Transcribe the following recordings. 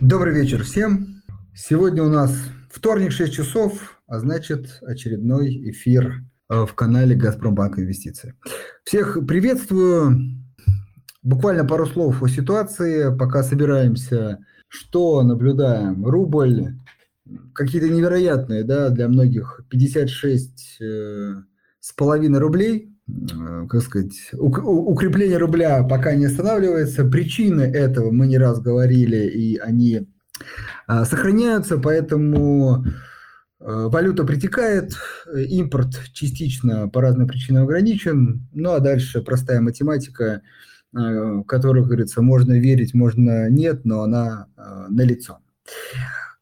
Добрый вечер всем. Сегодня у нас вторник, 6 часов, а значит очередной эфир э, в канале «Газпромбанк Инвестиции». Всех приветствую. Буквально пару слов о ситуации, пока собираемся. Что наблюдаем? Рубль, какие-то невероятные, да, для многих 56 э, с половиной рублей как сказать, укрепление рубля пока не останавливается. Причины этого мы не раз говорили, и они а, сохраняются, поэтому э, валюта притекает, импорт частично по разным причинам ограничен, ну а дальше простая математика, э, которой, говорится, можно верить, можно нет, но она налицо.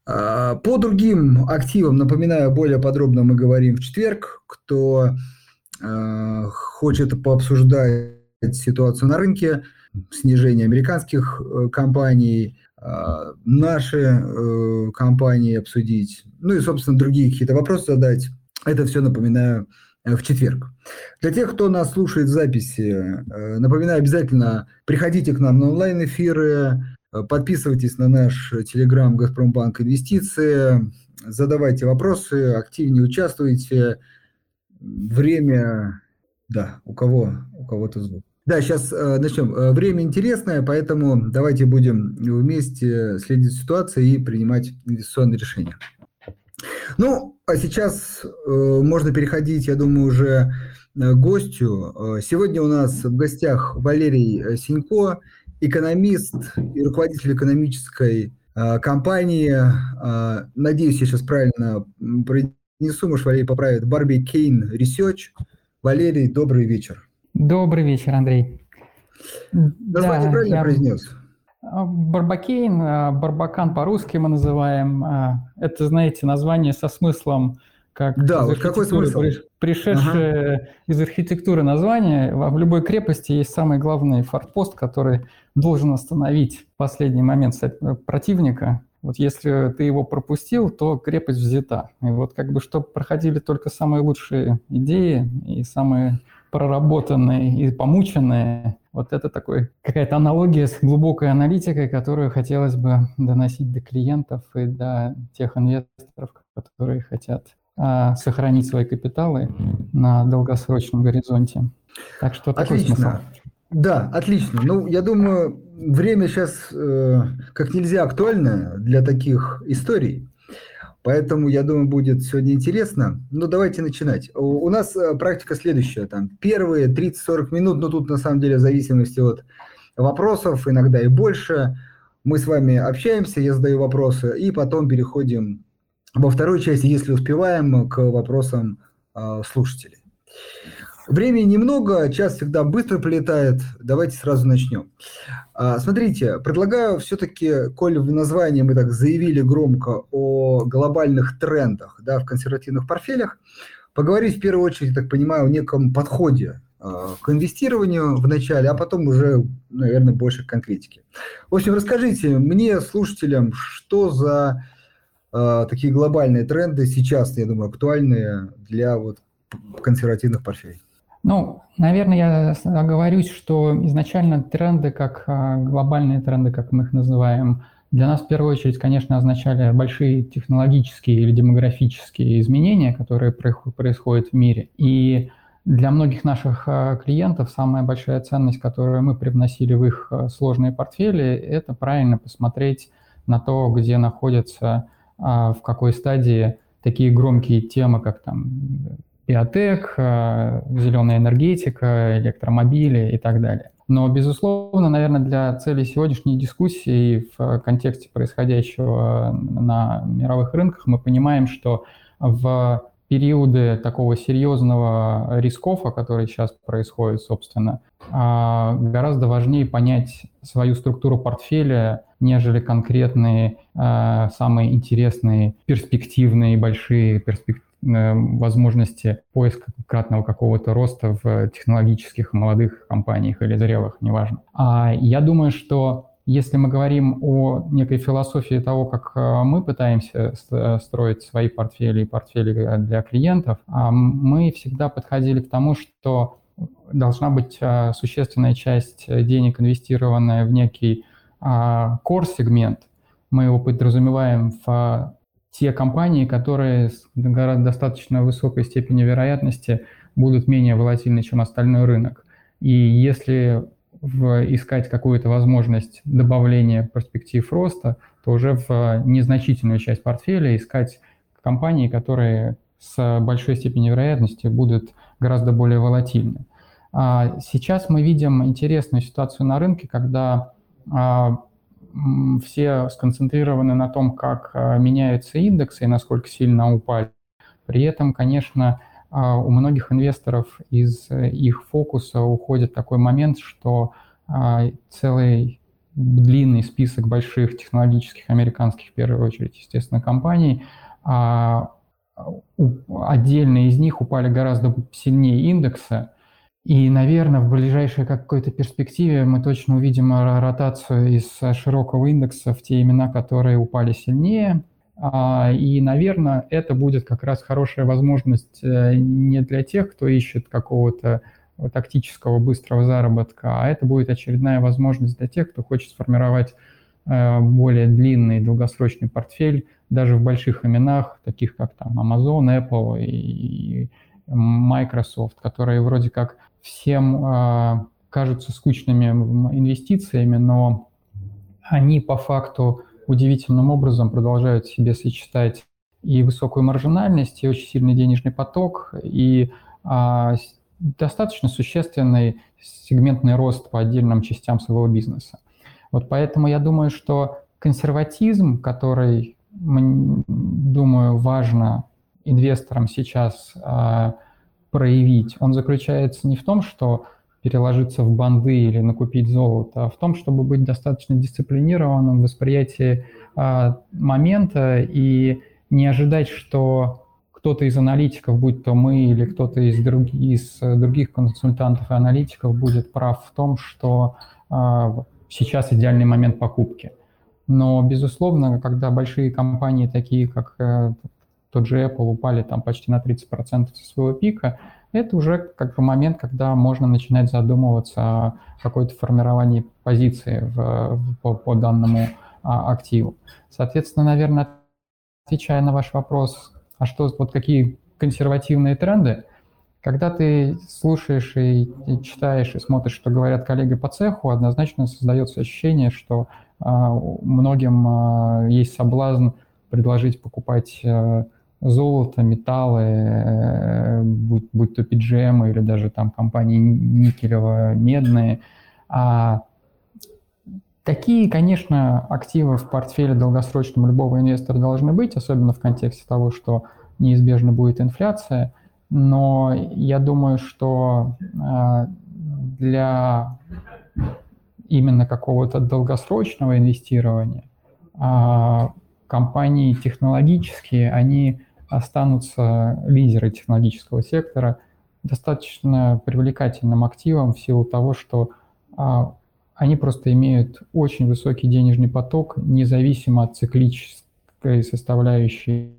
А, по другим активам, напоминаю, более подробно мы говорим в четверг. Кто Э, хочет пообсуждать ситуацию на рынке, снижение американских э, компаний, э, наши компании обсудить, ну и, собственно, другие какие-то вопросы задать. Это все напоминаю в четверг. Для тех, кто нас слушает в записи, напоминаю, обязательно приходите к нам на онлайн-эфиры, подписывайтесь на наш телеграм «Газпромбанк Инвестиции», задавайте вопросы, активнее участвуйте – Время, да, у кого, у кого-то звук. Да, сейчас э, начнем. Э, время интересное, поэтому давайте будем вместе следить за ситуацией и принимать инвестиционные решения. Ну, а сейчас э, можно переходить, я думаю, уже э, к гостю. Э, сегодня у нас в гостях Валерий Синько, экономист и руководитель экономической компании. Надеюсь, я сейчас правильно Несу, может, Валерий поправит. Барби Кейн Research. Валерий, добрый вечер. Добрый вечер, Андрей. Название да, правильно я... произнес? А, Барбакейн, а, Барбакан по-русски мы называем. А, это, знаете, название со смыслом, как да, вот какой смысл? пришедшее ага. из архитектуры название. В любой крепости есть самый главный форпост, который должен остановить в последний момент противника. Вот если ты его пропустил, то крепость взята. И вот как бы, чтобы проходили только самые лучшие идеи и самые проработанные и помученные, вот это такой какая-то аналогия с глубокой аналитикой, которую хотелось бы доносить до клиентов и до тех инвесторов, которые хотят а, сохранить свои капиталы на долгосрочном горизонте. Так что такой Отлично. смысл. Да, отлично. Ну, я думаю, время сейчас э, как нельзя актуально для таких историй. Поэтому, я думаю, будет сегодня интересно. Ну, давайте начинать. У, у нас э, практика следующая. Там, первые 30-40 минут, ну, тут на самом деле в зависимости от вопросов, иногда и больше. Мы с вами общаемся, я задаю вопросы, и потом переходим во второй части, если успеваем, к вопросам э, слушателей. Времени немного, час всегда быстро пролетает. Давайте сразу начнем. А, смотрите, предлагаю все-таки, коль в названии мы так заявили громко о глобальных трендах да, в консервативных портфелях, поговорить в первую очередь, так понимаю, о неком подходе а, к инвестированию в начале, а потом уже, наверное, больше к конкретике. В общем, расскажите мне, слушателям, что за э, такие глобальные тренды сейчас, я думаю, актуальные для вот консервативных портфелей. Ну, наверное, я оговорюсь, что изначально тренды, как а, глобальные тренды, как мы их называем, для нас в первую очередь, конечно, означали большие технологические или демографические изменения, которые происходят в мире. И для многих наших а, клиентов самая большая ценность, которую мы привносили в их а, сложные портфели, это правильно посмотреть на то, где находятся, в какой стадии такие громкие темы, как там биотек, э, зеленая энергетика, электромобили и так далее. Но, безусловно, наверное, для целей сегодняшней дискуссии в контексте происходящего на мировых рынках мы понимаем, что в периоды такого серьезного рисков, который сейчас происходит, собственно, а, гораздо важнее понять свою структуру портфеля, нежели конкретные самые интересные, перспективные, большие перспективы Э, возможности поиска кратного какого-то роста в технологических молодых компаниях или зрелых, неважно. А я думаю, что если мы говорим о некой философии того, как э, мы пытаемся строить свои портфели и портфели для клиентов, а мы всегда подходили к тому, что должна быть э, существенная часть денег, инвестированная в некий core-сегмент, мы его подразумеваем в те компании, которые с достаточно высокой степенью вероятности будут менее волатильны, чем остальной рынок. И если в, искать какую-то возможность добавления перспектив роста, то уже в незначительную часть портфеля искать компании, которые с большой степенью вероятности будут гораздо более волатильны. А сейчас мы видим интересную ситуацию на рынке, когда а, все сконцентрированы на том, как а, меняются индексы и насколько сильно упали. При этом, конечно, а, у многих инвесторов из э, их фокуса уходит такой момент, что а, целый длинный список больших технологических американских, в первую очередь, естественно, компаний, отдельные из них упали гораздо сильнее индекса, и, наверное, в ближайшей какой-то перспективе мы точно увидим ротацию из широкого индекса в те имена, которые упали сильнее. А, и, наверное, это будет как раз хорошая возможность э, не для тех, кто ищет какого-то тактического быстрого заработка, а это будет очередная возможность для тех, кто хочет сформировать э, более длинный долгосрочный портфель даже в больших именах, таких как там Amazon, Apple и Microsoft, которые вроде как всем а, кажутся скучными инвестициями, но они по факту удивительным образом продолжают себе сочетать и высокую маржинальность, и очень сильный денежный поток, и а, достаточно существенный сегментный рост по отдельным частям своего бизнеса. Вот поэтому я думаю, что консерватизм, который, думаю, важно инвесторам сейчас а, проявить, он заключается не в том, что переложиться в банды или накупить золото, а в том, чтобы быть достаточно дисциплинированным в восприятии а, момента и не ожидать, что кто-то из аналитиков, будь то мы или кто-то из, друг, из других консультантов и аналитиков, будет прав в том, что а, сейчас идеальный момент покупки. Но, безусловно, когда большие компании, такие как э, тот же Apple упали там почти на 30% со своего пика, это уже как бы момент, когда можно начинать задумываться о какой-то формировании позиции в, по, по данному а, активу. Соответственно, наверное, отвечая на ваш вопрос, а что, вот какие консервативные тренды, когда ты слушаешь и, и читаешь и смотришь, что говорят коллеги по цеху, однозначно создается ощущение, что а, многим а, есть соблазн предложить покупать а, золото, металлы, э, будь, будь то PGM или даже там компании никелево-медные. А такие, конечно, активы в портфеле долгосрочном любого инвестора должны быть, особенно в контексте того, что неизбежно будет инфляция. Но я думаю, что э, для именно какого-то долгосрочного инвестирования а компании технологические, они останутся лидеры технологического сектора достаточно привлекательным активом в силу того, что а, они просто имеют очень высокий денежный поток, независимо от циклической составляющей,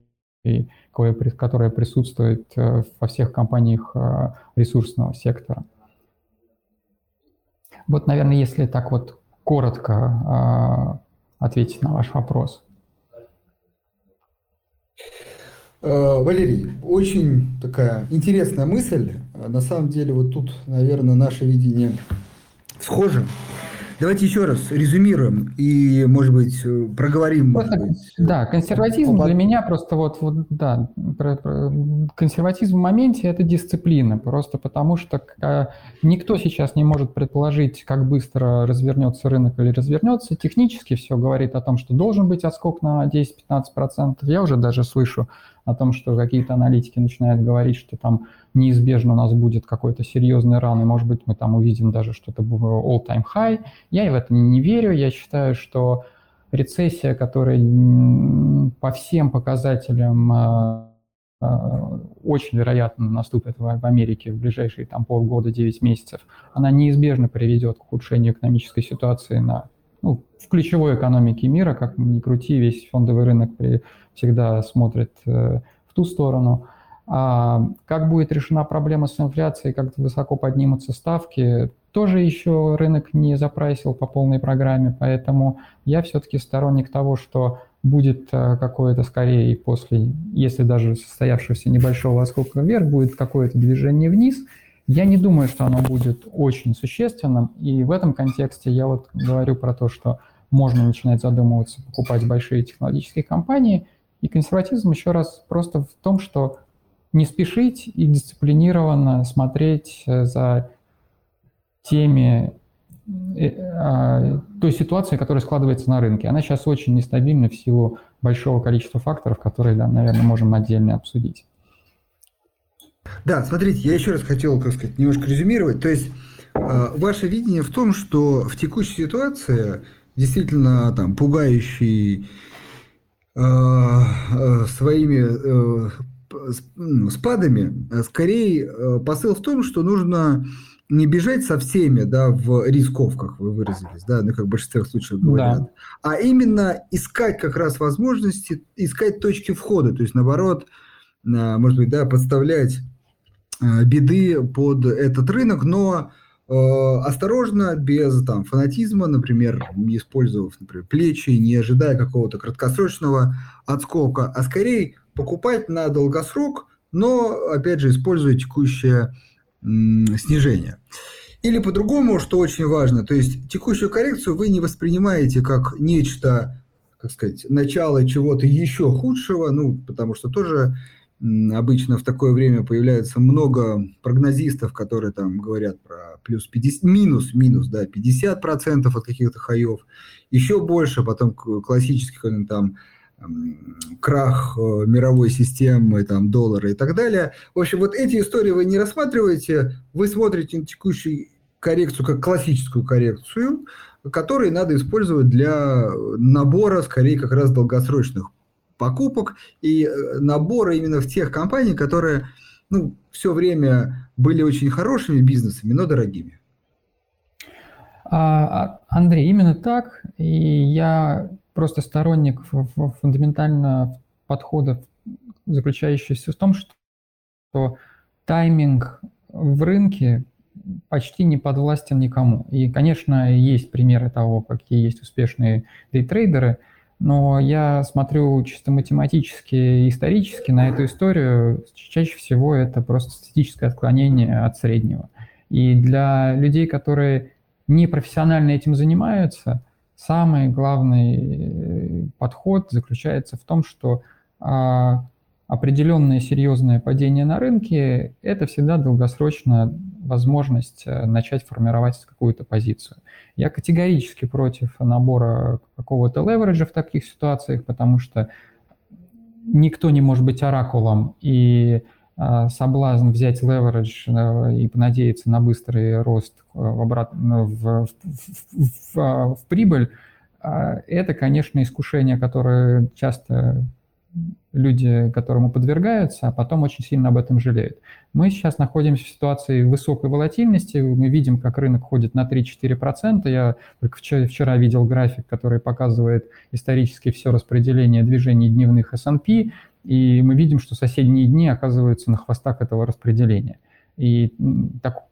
которая присутствует э, во всех компаниях э, ресурсного сектора. Вот, наверное, если так вот коротко а, ответить на ваш вопрос. Э, Валерий, очень такая интересная мысль. На самом деле, вот тут, наверное, наше видение схоже. Давайте еще раз резюмируем и, может быть, проговорим. Просто, может быть, да, консерватизм по... для меня просто вот, вот да, про, про, консерватизм в моменте – это дисциплина, просто потому что а, никто сейчас не может предположить, как быстро развернется рынок или развернется. Технически все говорит о том, что должен быть отскок на 10-15%. Я уже даже слышу о том, что какие-то аналитики начинают говорить, что там неизбежно у нас будет какой-то серьезный ран, и, может быть, мы там увидим даже что-то all-time high. Я в это не верю. Я считаю, что рецессия, которая по всем показателям а, а, очень вероятно наступит в Америке в ближайшие там, полгода, 9 месяцев, она неизбежно приведет к ухудшению экономической ситуации на, ну, в ключевой экономике мира, как ни крути, весь фондовый рынок при, всегда смотрит э, в ту сторону. А как будет решена проблема с инфляцией, как высоко поднимутся ставки, тоже еще рынок не запрайсил по полной программе, поэтому я все-таки сторонник того, что будет э, какое-то скорее после, если даже состоявшегося небольшого отскока вверх, будет какое-то движение вниз. Я не думаю, что оно будет очень существенным, и в этом контексте я вот говорю про то, что можно начинать задумываться, покупать большие технологические компании, и консерватизм еще раз просто в том, что не спешить и дисциплинированно смотреть э, за теми э, а, той ситуации, которая складывается на рынке. Она сейчас очень нестабильна в силу большого количества факторов, которые, да, наверное, можем отдельно обсудить. Да, смотрите, я еще раз хотел, так сказать, немножко резюмировать. То есть э, ваше видение в том, что в текущей ситуации действительно там пугающий своими ну, спадами, а скорее э, посыл в том, что нужно не бежать со всеми, да, в рисковках, вы выразились, да, ну, как в большинстве случаев говорят, да. а именно искать как раз возможности, искать точки входа, то есть, наоборот, э, может быть, да, подставлять э, беды под этот рынок, но осторожно, без там, фанатизма, например, не использовав, например, плечи, не ожидая какого-то краткосрочного отскока, а скорее покупать на долгосрок, но, опять же, используя текущее снижение. Или по-другому, что очень важно, то есть текущую коррекцию вы не воспринимаете как нечто, как сказать, начало чего-то еще худшего, ну, потому что тоже обычно в такое время появляется много прогнозистов, которые там говорят про плюс 50, минус, минус, да, 50% от каких-то хаев, еще больше, потом классических там крах э, мировой системы, там, доллара и так далее. В общем, вот эти истории вы не рассматриваете, вы смотрите на текущую коррекцию как классическую коррекцию, которую надо использовать для набора, скорее, как раз долгосрочных покупок и э, набора именно в тех компаний, которые ну, все время были очень хорошими бизнесами, но дорогими. А, а, Андрей, именно так. И я просто сторонник фундаментально подхода, заключающийся в том, что тайминг в рынке почти не подвластен никому. И, конечно, есть примеры того, какие есть успешные дейтрейдеры, но я смотрю чисто математически и исторически на эту историю. Чаще всего это просто статическое отклонение от среднего. И для людей, которые не профессионально этим занимаются, Самый главный э, подход заключается в том, что а, определенное серьезное падение на рынке – это всегда долгосрочная возможность э, начать формировать какую-то позицию. Я категорически против набора какого-то левериджа в таких ситуациях, потому что никто не может быть оракулом, и соблазн взять leverage э, и понадеяться на быстрый рост э, в, обратно, в, в, в, а, в прибыль, а, это, конечно, искушение, которое часто люди, которому подвергаются, а потом очень сильно об этом жалеют. Мы сейчас находимся в ситуации высокой волатильности, мы видим, как рынок ходит на 3-4%. Я только вчера видел график, который показывает исторически все распределение движений дневных S&P, и мы видим, что соседние дни оказываются на хвостах этого распределения. И так,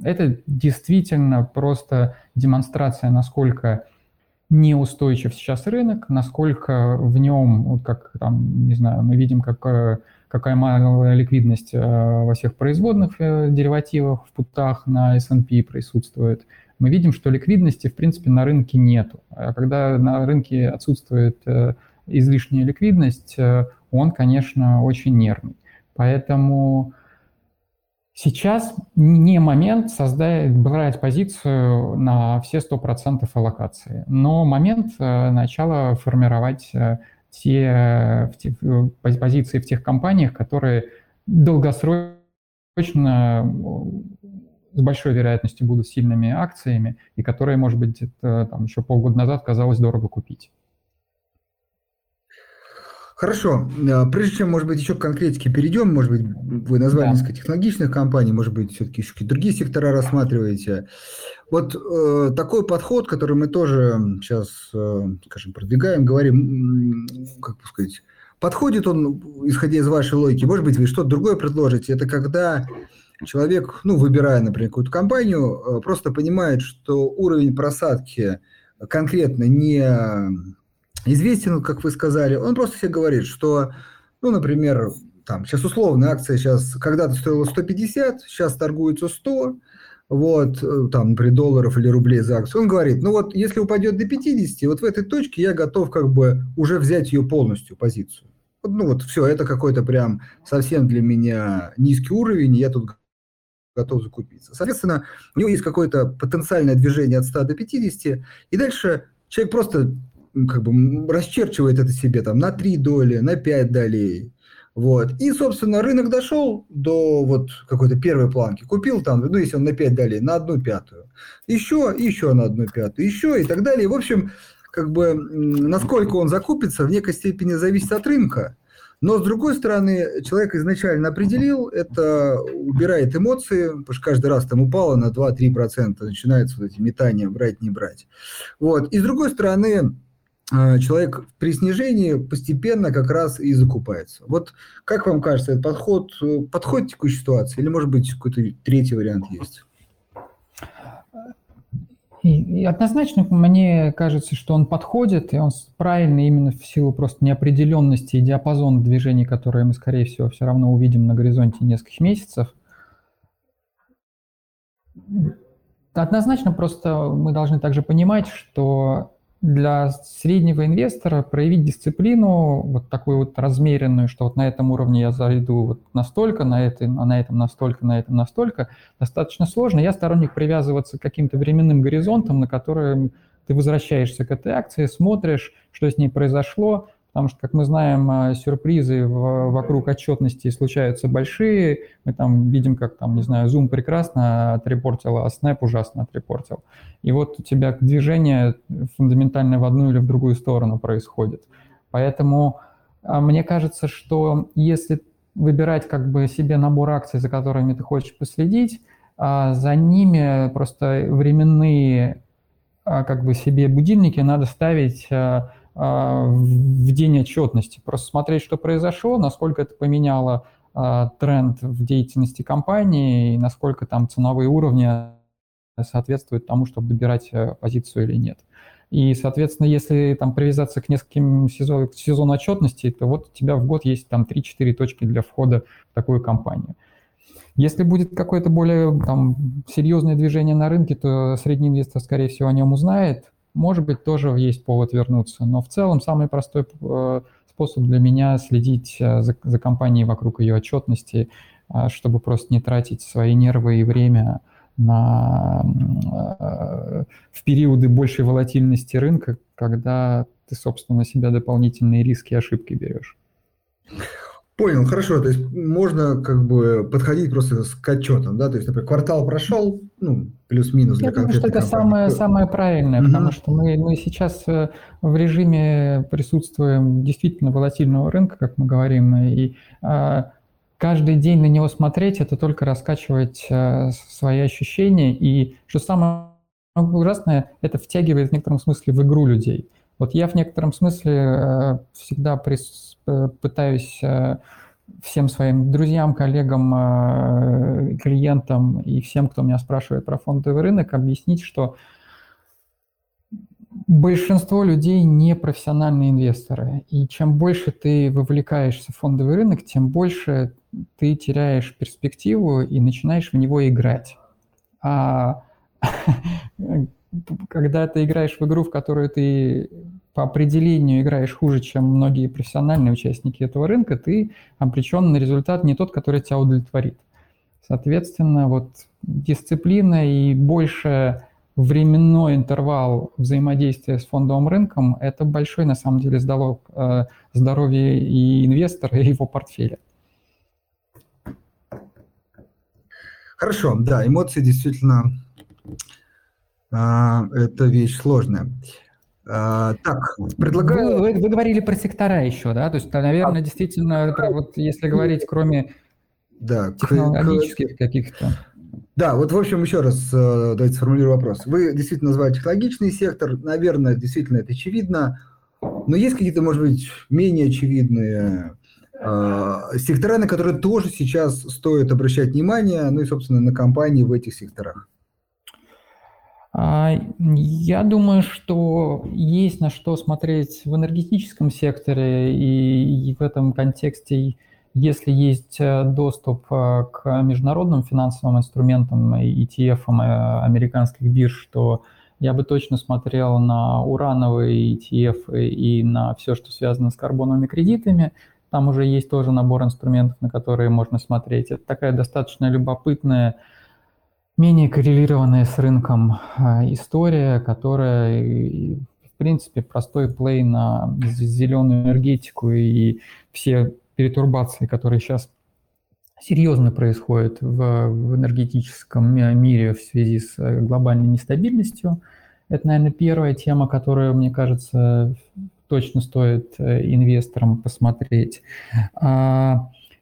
это действительно просто демонстрация, насколько неустойчив сейчас рынок, насколько в нем, вот как там, не знаю, мы видим, как, какая малая ликвидность э, во всех производных э, деривативах, в путах на S&P присутствует. Мы видим, что ликвидности, в принципе, на рынке нету. А когда на рынке отсутствует э, излишняя ликвидность, он, конечно, очень нервный. Поэтому сейчас не момент создать, брать позицию на все 100% аллокации, но момент э, начала формировать э, те, те позиции в тех компаниях, которые долгосрочно с большой вероятностью будут сильными акциями и которые, может быть, это, там, еще полгода назад казалось дорого купить. Хорошо. Э, прежде чем, может быть, еще к конкретике перейдем, может быть, вы назвали да. несколько технологичных компаний, может быть, все-таки еще какие-то другие сектора рассматриваете. Вот э, такой подход, который мы тоже сейчас, э, скажем, продвигаем, говорим, как бы сказать, подходит он, исходя из вашей логики, может быть, вы что-то другое предложите, это когда человек, ну, выбирая, например, какую-то компанию, э, просто понимает, что уровень просадки конкретно не известен, как вы сказали, он просто себе говорит, что, ну, например, там, сейчас условная акция сейчас когда-то стоила 150, сейчас торгуется 100, вот, э, там, например, долларов или рублей за акцию. Он говорит, ну вот, если упадет до 50, вот в этой точке я готов как бы уже взять ее полностью, позицию. Ну вот, все, это какой-то прям совсем для меня низкий уровень, я тут готов закупиться. Соответственно, у него есть какое-то потенциальное движение от 100 до 50, и дальше человек просто как бы расчерчивает это себе там на 3 доли, на 5 долей. Вот. И, собственно, рынок дошел до вот какой-то первой планки. Купил там, ну, если он на 5 долей, на одну пятую. Еще, еще на одну пятую, еще и так далее. В общем, как бы, насколько он закупится, в некой степени зависит от рынка. Но, с другой стороны, человек изначально определил, это убирает эмоции, потому что каждый раз там упало на 2-3%, начинаются вот эти метания, брать, не брать. Вот. И, с другой стороны, человек при снижении постепенно как раз и закупается. Вот как вам кажется, этот подход э, подходит к текущей ситуации или, может быть, какой-то третий вариант есть? И, и однозначно мне кажется, что он подходит, и он правильный именно в силу просто неопределенности и диапазона движений, которые мы, скорее всего, все равно увидим на горизонте нескольких месяцев. Однозначно просто мы должны также понимать, что для среднего инвестора проявить дисциплину, вот такую вот размеренную, что вот на этом уровне я зайду вот настолько, на, этой, на этом настолько, на этом настолько, достаточно сложно. Я сторонник привязываться к каким-то временным горизонтам, на которые ты возвращаешься к этой акции, смотришь, что с ней произошло, потому что, как мы знаем, а, сюрпризы вокруг отчетности случаются большие. Мы там видим, как там, не знаю, Zoom прекрасно отрепортил, а Snap ужасно отрепортил. И вот у тебя движение фундаментально в одну или в другую сторону происходит. Поэтому а, мне кажется, что если выбирать как бы себе набор акций, за которыми ты хочешь последить, а, за ними просто временные как бы себе будильники надо ставить в день отчетности, просто смотреть, что произошло, насколько это поменяло а, тренд в деятельности компании и насколько там ценовые уровни соответствуют тому, чтобы добирать э, позицию или нет. И, соответственно, если там привязаться к нескольким сезон, к сезону отчетности, то вот у тебя в год есть там 3-4 точки для входа в такую компанию. Если будет какое-то более там, серьезное движение на рынке, то средний инвестор, скорее всего, о нем узнает, может быть, тоже есть повод вернуться. Но в целом самый простой э, способ для меня следить э, за, за компанией вокруг ее отчетности, э, чтобы просто не тратить свои нервы и время на, в периоды большей волатильности рынка, когда ты, собственно, на себя дополнительные риски и ошибки берешь. Понял, хорошо. То есть можно как бы подходить просто к отчетам, да? То есть, например, квартал прошел, ну, плюс-минус для Я думаю, что это самое, самое правильное, угу. потому что мы, мы сейчас э, в режиме присутствуем действительно волатильного рынка, как мы говорим, и а, каждый день на него смотреть, это только раскачивать а, свои ощущения, и что самое ужасное, это втягивает в некотором смысле в игру людей. Вот я в некотором смысле а, всегда прис Э, пытаюсь э, всем своим друзьям, коллегам, э, клиентам и всем, кто меня спрашивает про фондовый рынок, объяснить, что большинство людей не профессиональные инвесторы. И чем больше ты вовлекаешься в фондовый рынок, тем больше ты теряешь перспективу и начинаешь в него играть. А когда ты играешь в игру, в которую ты по определению играешь хуже, чем многие профессиональные участники этого рынка, ты обречен на результат не тот, который тебя удовлетворит. Соответственно, вот дисциплина и больше временной интервал взаимодействия с фондовым рынком – это большой, на самом деле, залог э, здоровья и инвестора, и его портфеля. Хорошо, да, эмоции действительно это вещь сложная. А, так, предлагаю... Вы, вы, вы говорили про сектора еще, да? То есть, наверное, а, действительно, про, вот, если говорить, кроме да, технологических к... каких-то... Да, вот, в общем, еще раз э, давайте сформулирую вопрос. Вы действительно называете технологичный сектор, наверное, действительно это очевидно. Но есть какие-то, может быть, менее очевидные э, сектора, на которые тоже сейчас стоит обращать внимание, ну и, собственно, на компании в этих секторах? А, я думаю, что есть на что смотреть в энергетическом секторе, и в этом контексте, если есть э, доступ э, к международным финансовым инструментам, ETF э, американских бирж, то я бы точно смотрел на урановые ETF и на все, что связано с карбоновыми кредитами. Там уже есть тоже набор инструментов, на которые можно смотреть. Это такая достаточно любопытная менее коррелированная с рынком а, история, которая, в принципе, простой плей на зеленую энергетику и все перетурбации, которые сейчас серьезно происходят в, в энергетическом мире в связи с э, глобальной нестабильностью. Это, наверное, первая тема, которую, мне кажется, точно стоит э, инвесторам посмотреть.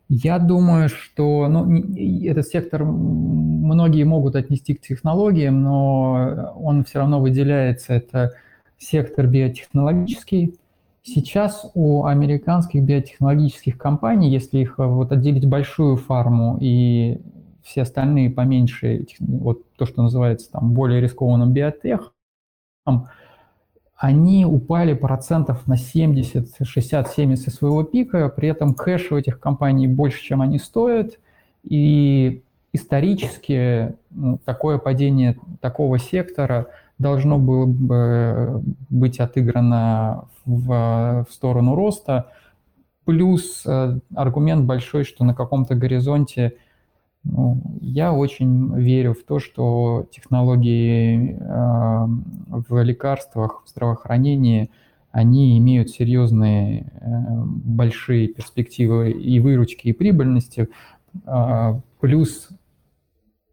Я думаю, что ну, этот сектор многие могут отнести к технологиям, но он все равно выделяется. Это сектор биотехнологический. Сейчас у американских биотехнологических компаний, если их вот отделить большую фарму и все остальные поменьше, вот то, что называется там более рискованным биотехом, они упали процентов на 70, 60, 70 своего пика, при этом кэш у этих компаний больше, чем они стоят, и исторически ну, такое падение такого сектора должно было бы быть отыграно в, в сторону роста, плюс э, аргумент большой, что на каком-то горизонте ну, я очень верю в то, что технологии э, в лекарствах, в здравоохранении, они имеют серьезные э, большие перспективы и выручки, и прибыльности. Э, плюс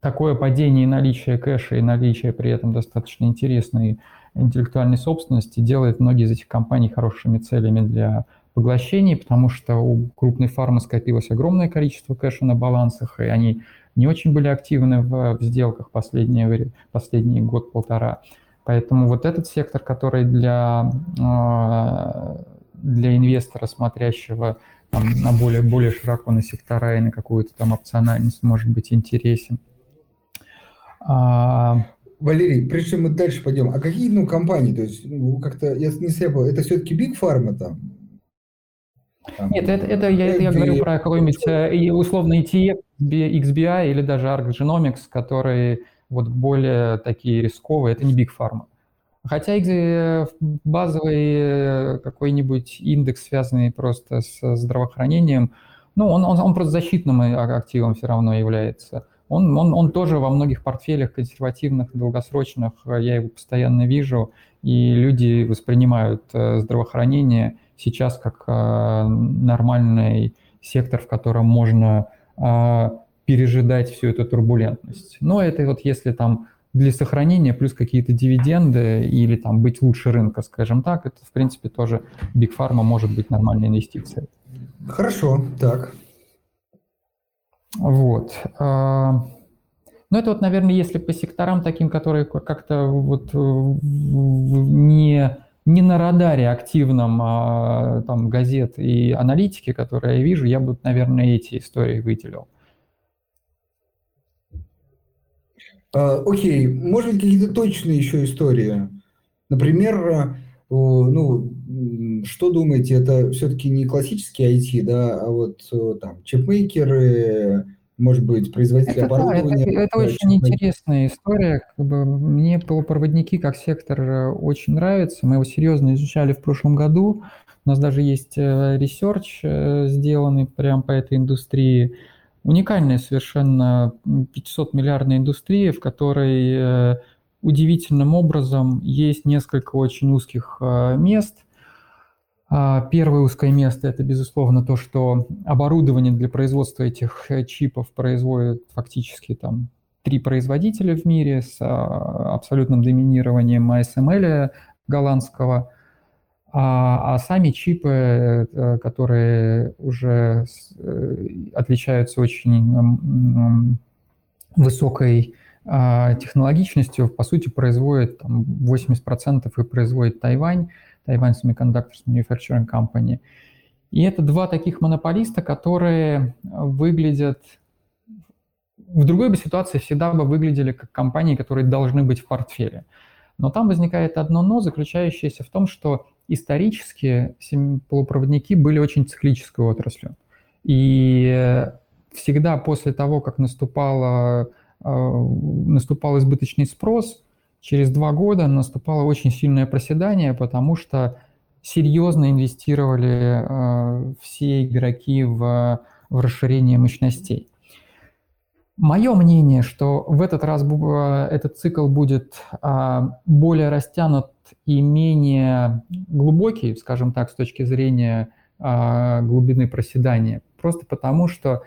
такое падение и наличие кэша, и наличие при этом достаточно интересной интеллектуальной собственности делает многие из этих компаний хорошими целями для поглощений, потому что у крупной фармы скопилось огромное количество кэша на балансах, и они не очень были активны в, в сделках последние, последний год-полтора. Поэтому вот этот сектор, который для, а, для инвестора, смотрящего там, на более, более широко на сектора и на какую-то там опциональность, может быть интересен. А, Валерий, прежде чем мы дальше пойдем, а какие ну, компании, то есть ну, как-то, я не слепо, это все-таки Big Pharma там, нет, это, это я, я говорю про какой-нибудь э, условный ETF, XBI или даже ARC Genomics, которые вот более такие рисковые, это не Big Pharma. Хотя э, базовый э, какой-нибудь индекс, связанный просто с здравоохранением, ну, он, он, он просто защитным активом все равно является. Он, он, он тоже во многих портфелях консервативных, долгосрочных, я его постоянно вижу, и люди воспринимают здравоохранение сейчас как а, нормальный сектор, в котором можно а, пережидать всю эту турбулентность. Но это вот если там для сохранения плюс какие-то дивиденды или там быть лучше рынка, скажем так, это в принципе тоже Big Pharma может быть нормальной инвестицией. Хорошо, так. Вот. А, ну, это вот, наверное, если по секторам таким, которые как-то вот не не на радаре активном а, там, газет и аналитики, которые я вижу, я бы, наверное, эти истории выделил. А, окей, может быть, какие-то точные еще истории? Например, ну, что думаете, это все-таки не классический IT, да, а вот там чипмейкеры, может быть, производители это, оборудования. Да, это, это очень интересная история. Как бы, мне полупроводники как сектор э, очень нравится. Мы его серьезно изучали в прошлом году. У нас даже есть research э, сделанный прямо по этой индустрии. Уникальная совершенно 500-миллиардная индустрия, в которой э, удивительным образом есть несколько очень узких мест – первое узкое место – это, безусловно, то, что оборудование для производства этих э, чипов производят фактически там три производителя в мире с а, абсолютным доминированием ASML голландского, а, а сами чипы, э, которые уже э, отличаются очень высокой технологичностью, по сути, производит там, 80% и производит Тайвань. Taiwan Semiconductors Manufacturing Company. И это два таких монополиста, которые выглядят в другой бы ситуации всегда бы выглядели как компании, которые должны быть в портфеле. Но там возникает одно но, заключающееся в том, что исторически полупроводники были очень циклической отраслью. И всегда после того, как наступало, э, наступал избыточный спрос, через два года наступало очень сильное проседание, потому что серьезно инвестировали э, все игроки в, в расширение мощностей. Мое мнение, что в этот раз э, этот цикл будет а, более растянут и менее глубокий, скажем так, с точки зрения а, глубины проседания. Просто потому, что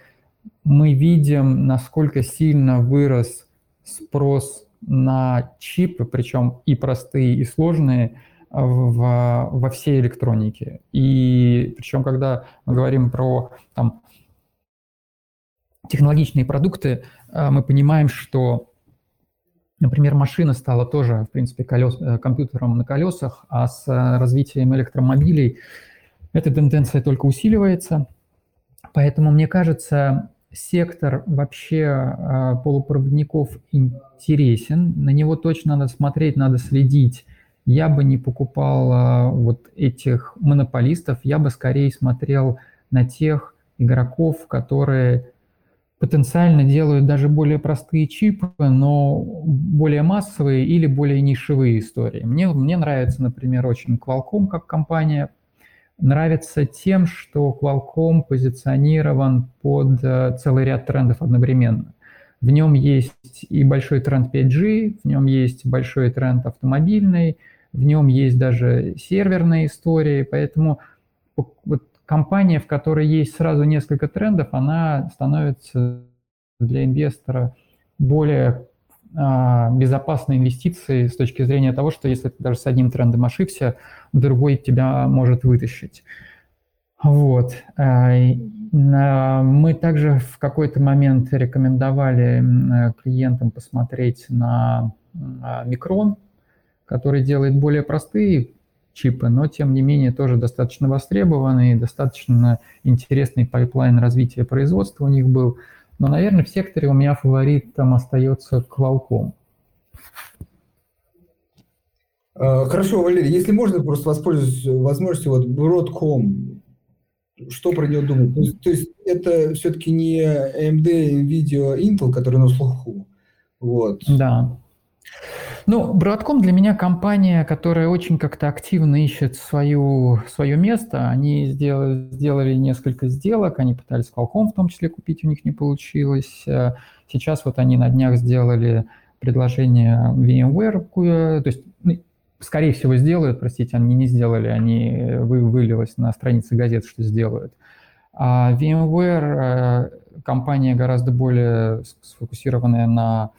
мы видим, насколько сильно вырос спрос на чипы, причем и простые, и сложные, в, во всей электронике. И причем, когда мы говорим про там, технологичные продукты, э, мы понимаем, что, например, машина стала тоже, в принципе, колес, э, компьютером на колесах, а с э, развитием электромобилей эта тенденция только усиливается. Поэтому, мне кажется, сектор вообще полупроводников интересен, на него точно надо смотреть, надо следить. Я бы не покупал вот этих монополистов, я бы скорее смотрел на тех игроков, которые потенциально делают даже более простые чипы, но более массовые или более нишевые истории. Мне, мне нравится, например, очень Qualcomm как компания. Нравится тем, что Qualcomm позиционирован под э, целый ряд трендов одновременно. В нем есть и большой тренд 5G, в нем есть большой тренд автомобильный, в нем есть даже серверные истории, поэтому вот компания, в которой есть сразу несколько трендов, она становится для инвестора более а, безопасной инвестицией с точки зрения того, что если ты даже с одним трендом ошибся, другой тебя может вытащить. Вот. А, мы также в какой-то момент рекомендовали клиентам посмотреть на микрон, который делает более простые чипы, но тем не менее тоже достаточно востребованный, достаточно интересный pipeline развития производства у них был. Но, наверное, в секторе у меня фаворит там остается Qualcomm. А, хорошо, Валерий, если можно, просто воспользуюсь возможностью, вот Broadcom, что про него думать? То есть, то есть это все-таки не AMD, NVIDIA, Intel, которые на слуху. Вот. Да. Ну, Broadcom для меня компания, которая очень как-то активно ищет свою, свое место. Они сделали, сделали несколько сделок, они пытались Qualcomm в том числе купить, у них не получилось. Э, сейчас вот они на днях сделали предложение VMware, то есть, ну, скорее всего, сделают, простите, они не сделали, они вы, вылилось на странице газет, что сделают. А VMware э, компания гораздо более сфокусированная на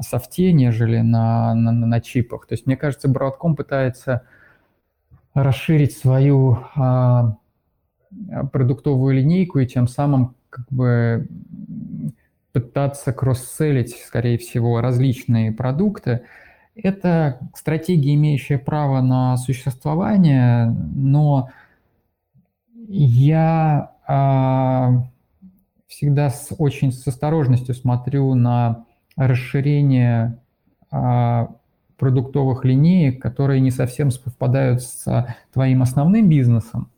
софте, нежели на, на, на чипах. То есть, мне кажется, Broadcom пытается расширить свою а, продуктовую линейку и тем самым как бы пытаться кросс-селить, скорее всего, различные продукты. Это стратегия, имеющая право на существование, но я а, всегда с, очень с осторожностью смотрю на расширение а, продуктовых линеек, которые не совсем совпадают с твоим основным бизнесом.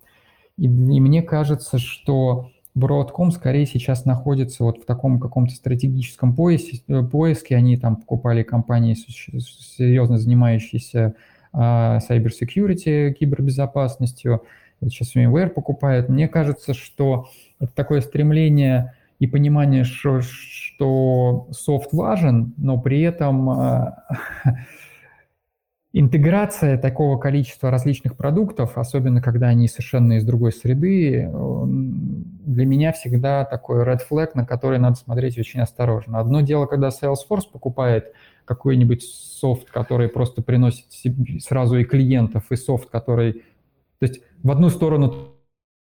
И, и мне кажется, что Broadcom скорее сейчас находится вот в таком каком-то стратегическом поясе, э, поиске. Они там покупали компании, серьезно занимающиеся а, cyber security, кибербезопасностью. Сейчас VMware покупает. Мне кажется, что это такое стремление и понимание, что, что софт важен, но при этом э, интеграция такого количества различных продуктов, особенно когда они совершенно из другой среды, для меня всегда такой red flag, на который надо смотреть очень осторожно. Одно дело, когда Salesforce покупает какой-нибудь софт, который просто приносит сразу и клиентов, и софт, который... То есть в одну сторону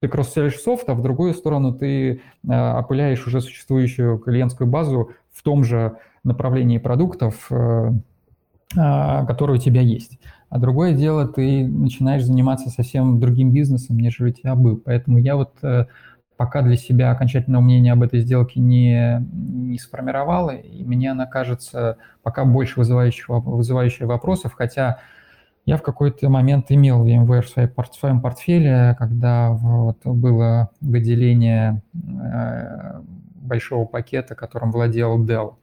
ты кросс-селишь софт, а в другую сторону ты э, опыляешь уже существующую клиентскую базу в том же направлении продуктов, э, э, которые у тебя есть. а другое дело, ты начинаешь заниматься совсем другим бизнесом, нежели у тебя был. Поэтому я вот э, пока для себя окончательного мнения об этой сделке не, не сформировал, и мне она кажется пока больше вызывающих, вызывающая вопросов, хотя я в какой-то момент имел VMware в, своем портфеле, когда вот было выделение э, большого пакета, которым владел Dell,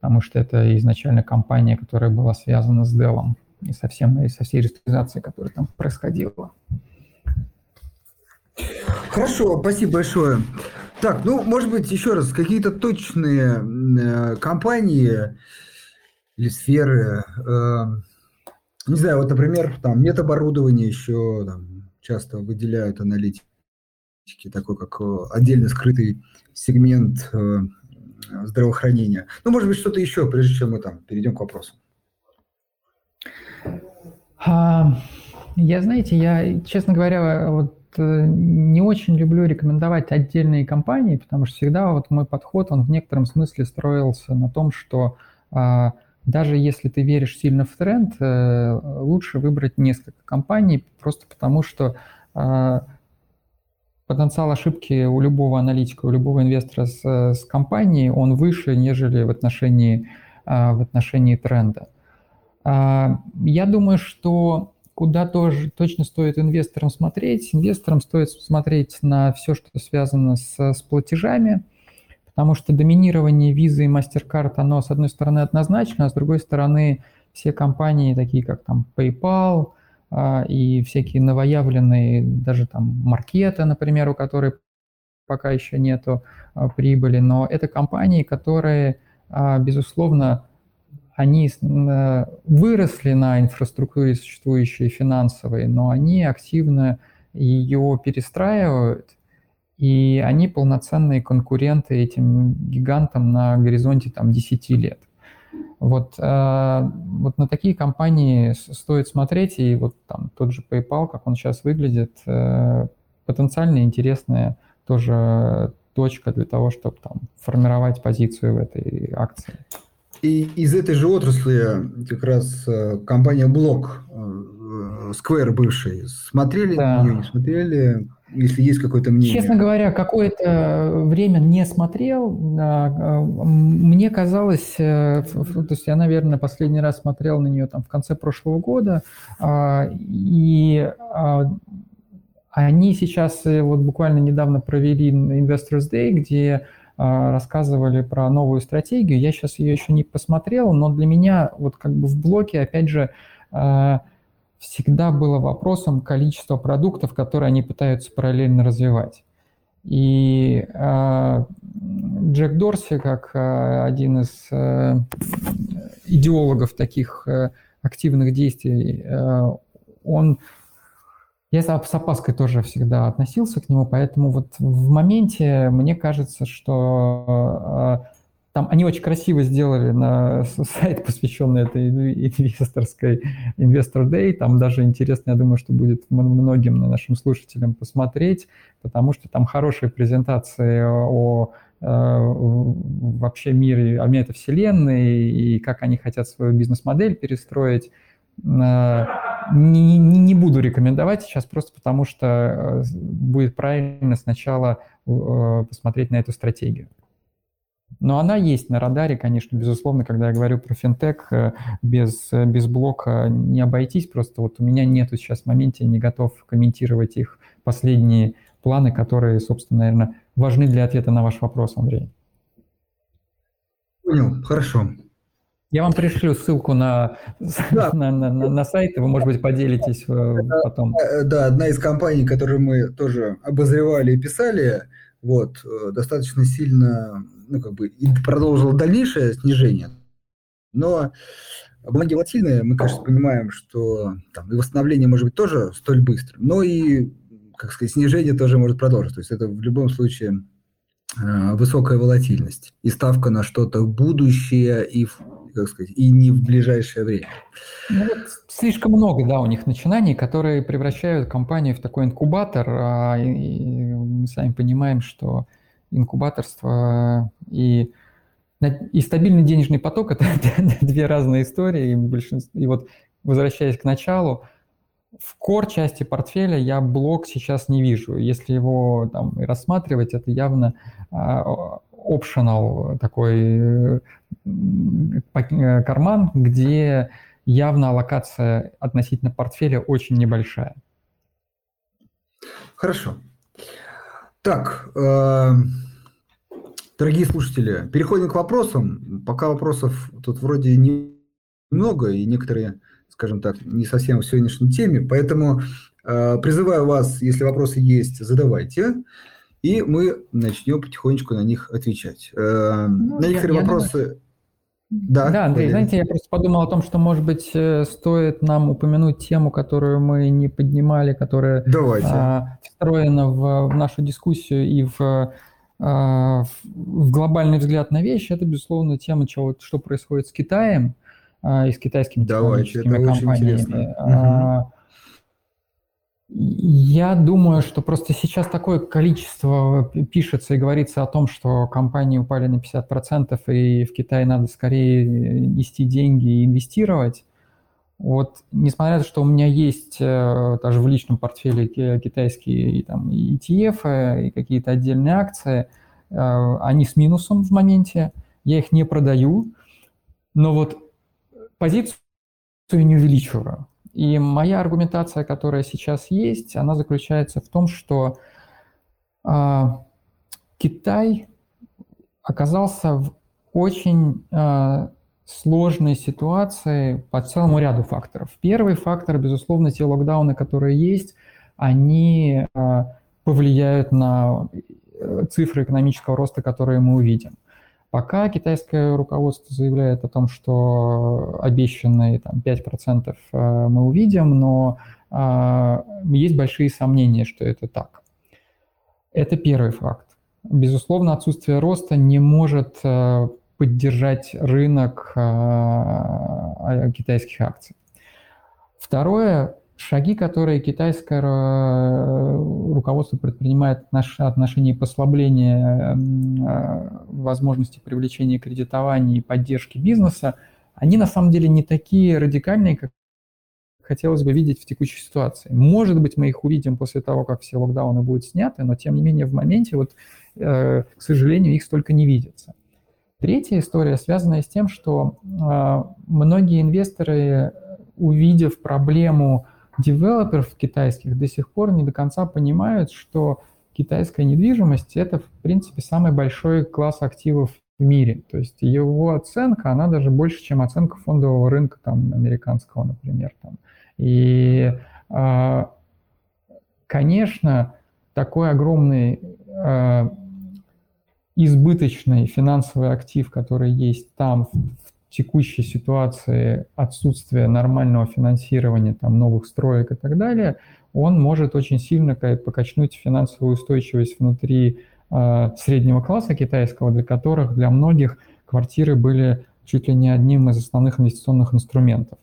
потому что это изначально компания, которая была связана с Dell и со, всем, и со всей реструктуризацией, которая там происходила. Хорошо, спасибо большое. Так, ну, может быть, еще раз, какие-то точные э, компании или сферы, э, не знаю, вот, например, там медоборудование еще там, часто выделяют аналитики, такой как э, отдельно скрытый сегмент э, здравоохранения. Ну, может быть, что-то еще, прежде чем мы там перейдем к вопросу. А, я, знаете, я, честно говоря, вот э, не очень люблю рекомендовать отдельные компании, потому что всегда вот мой подход, он в некотором смысле строился на том, что а, даже если ты веришь сильно в тренд, э, лучше выбрать несколько компаний, просто потому что а, потенциал ошибки у любого аналитика, у любого инвестора с, с компанией, он выше, нежели в отношении, а, в отношении тренда. А, я думаю, что куда тоже точно стоит инвесторам смотреть. Инвесторам стоит смотреть на все, что связано с, с платежами, потому что доминирование визы и MasterCard, оно, с одной стороны, однозначно, а с другой стороны, все компании, такие как там PayPal а, и всякие новоявленные, даже там маркеты, например, у которой пока еще нету а, прибыли, но это компании, которые, безусловно, они э, выросли на инфраструктуре существующей финансовой, но они активно ее перестраивают, и они полноценные конкуренты этим гигантам на горизонте там, 10 лет. Вот, э, вот на такие компании стоит смотреть, и вот там тот же PayPal, как он сейчас выглядит, э, потенциально интересная тоже точка для того, чтобы там формировать позицию в этой акции. И из этой же отрасли как раз э, компания Блок, э, Square бывший, смотрели да. ее, не смотрели? Если есть какое-то мнение. Честно говоря, какое-то время не смотрел. Э, мне казалось, то есть я, наверное, последний раз смотрел на нее там в конце прошлого года, а, и а, они сейчас вот буквально недавно провели Investors Day, где а, рассказывали про новую стратегию. Я сейчас ее еще не посмотрел, но для меня вот как бы в блоке, опять же, а, всегда было вопросом количество продуктов, которые они пытаются параллельно развивать. И э, Джек Дорси, как э, один из э, идеологов таких э, активных действий, э, он я с опаской тоже всегда относился к нему, поэтому вот в моменте мне кажется, что э, там они очень красиво сделали на сайт, посвященный этой инвесторской Investor Day. Там даже интересно, я думаю, что будет многим нашим слушателям посмотреть, потому что там хорошие презентации о э, вообще мире, о метавселенной и как они хотят свою бизнес-модель перестроить. Э, не, не, буду рекомендовать сейчас просто потому, что э, будет правильно сначала посмотреть на эту стратегию. Но она есть на радаре, конечно, безусловно, когда я говорю про финтех, без, без блока не обойтись. Просто вот у меня нету сейчас в моменте, не готов комментировать их последние планы, которые, собственно, наверное, важны для ответа на ваш вопрос, Андрей. Понял, хорошо. Я вам пришлю ссылку на, да. на, на, на, на сайт, вы, может быть, поделитесь э, потом. Э, да, одна из компаний, которую мы тоже обозревали и писали, вот, э, достаточно сильно, ну, как бы, продолжила дальнейшее снижение, но бумаги волатильные, мы, конечно, понимаем, что там и восстановление может быть тоже столь быстрым, но и, как сказать, снижение тоже может продолжиться. То есть это в любом случае высокая волатильность и ставка на что-то будущее и как сказать, и не в ближайшее время. Ну, вот слишком много, да, у них начинаний, которые превращают компанию в такой инкубатор, а, и, и мы сами понимаем, что инкубаторство и, и стабильный денежный поток – это две разные истории, и, большинство, и вот возвращаясь к началу, в core части портфеля я блок сейчас не вижу. Если его там рассматривать, это явно uh, optional такой uh, карман, где явно аллокация относительно портфеля очень небольшая. Хорошо. Так, э, дорогие слушатели, переходим к вопросам. Пока вопросов тут вроде немного, и некоторые, скажем так, не совсем в сегодняшней теме, поэтому э, призываю вас, если вопросы есть, задавайте, и мы начнем потихонечку на них отвечать. Э, ну, на некоторые я, вопросы... Думаю да, да, Андрей, знаете, я просто подумал о том, что, может быть, э, стоит нам упомянуть тему, которую мы не поднимали, которая а, встроена в, в нашу дискуссию и в, а, в глобальный взгляд на вещи. Это, безусловно, тема, чего, что происходит с Китаем а, и с китайскими Давайте, технологическими компаниями. А, угу. Я думаю, что просто сейчас такое количество пишется и говорится о том, что компании упали на 50%, и в Китае надо скорее нести деньги и инвестировать. Вот, несмотря на то, что у меня есть э, даже в личном портфеле китайские там, ETF и какие-то отдельные акции, э, они с минусом в моменте, я их не продаю, но вот позицию не увеличиваю. И моя аргументация, которая сейчас есть, она заключается в том, что э, Китай оказался в очень э, сложной ситуации по целому ряду факторов. Первый фактор, безусловно, те локдауны, которые есть, они э, повлияют на э, цифры экономического роста, которые мы увидим. Пока китайское руководство заявляет о том, что обещанные там, 5% э, мы увидим, но а, есть большие сомнения, что это так. Это первый факт. Безусловно, отсутствие роста не может э, поддержать рынок а, китайских акций. Второе, шаги, которые китайское э, руководство предпринимает в отношении послабления э, возможности привлечения кредитования и поддержки бизнеса, они на самом деле не такие радикальные, как хотелось бы видеть в текущей ситуации. Может быть, мы их увидим после того, как все локдауны будут сняты, но тем не менее в моменте, вот, э, к сожалению, их столько не видится. Третья история, связанная с тем, что многие инвесторы, увидев проблему девелоперов китайских до сих пор не до конца понимают, что китайская недвижимость – это, в принципе, самый большой класс активов в мире. То есть его оценка, она даже больше, чем оценка фондового рынка там, американского, например. Там. И, а, конечно, такой огромный а, избыточный финансовый актив, который есть там, в текущей ситуации отсутствия нормального финансирования там, новых строек и так далее, он может очень сильно покачнуть финансовую устойчивость внутри э, среднего класса китайского, для которых для многих квартиры были чуть ли не одним из основных инвестиционных инструментов.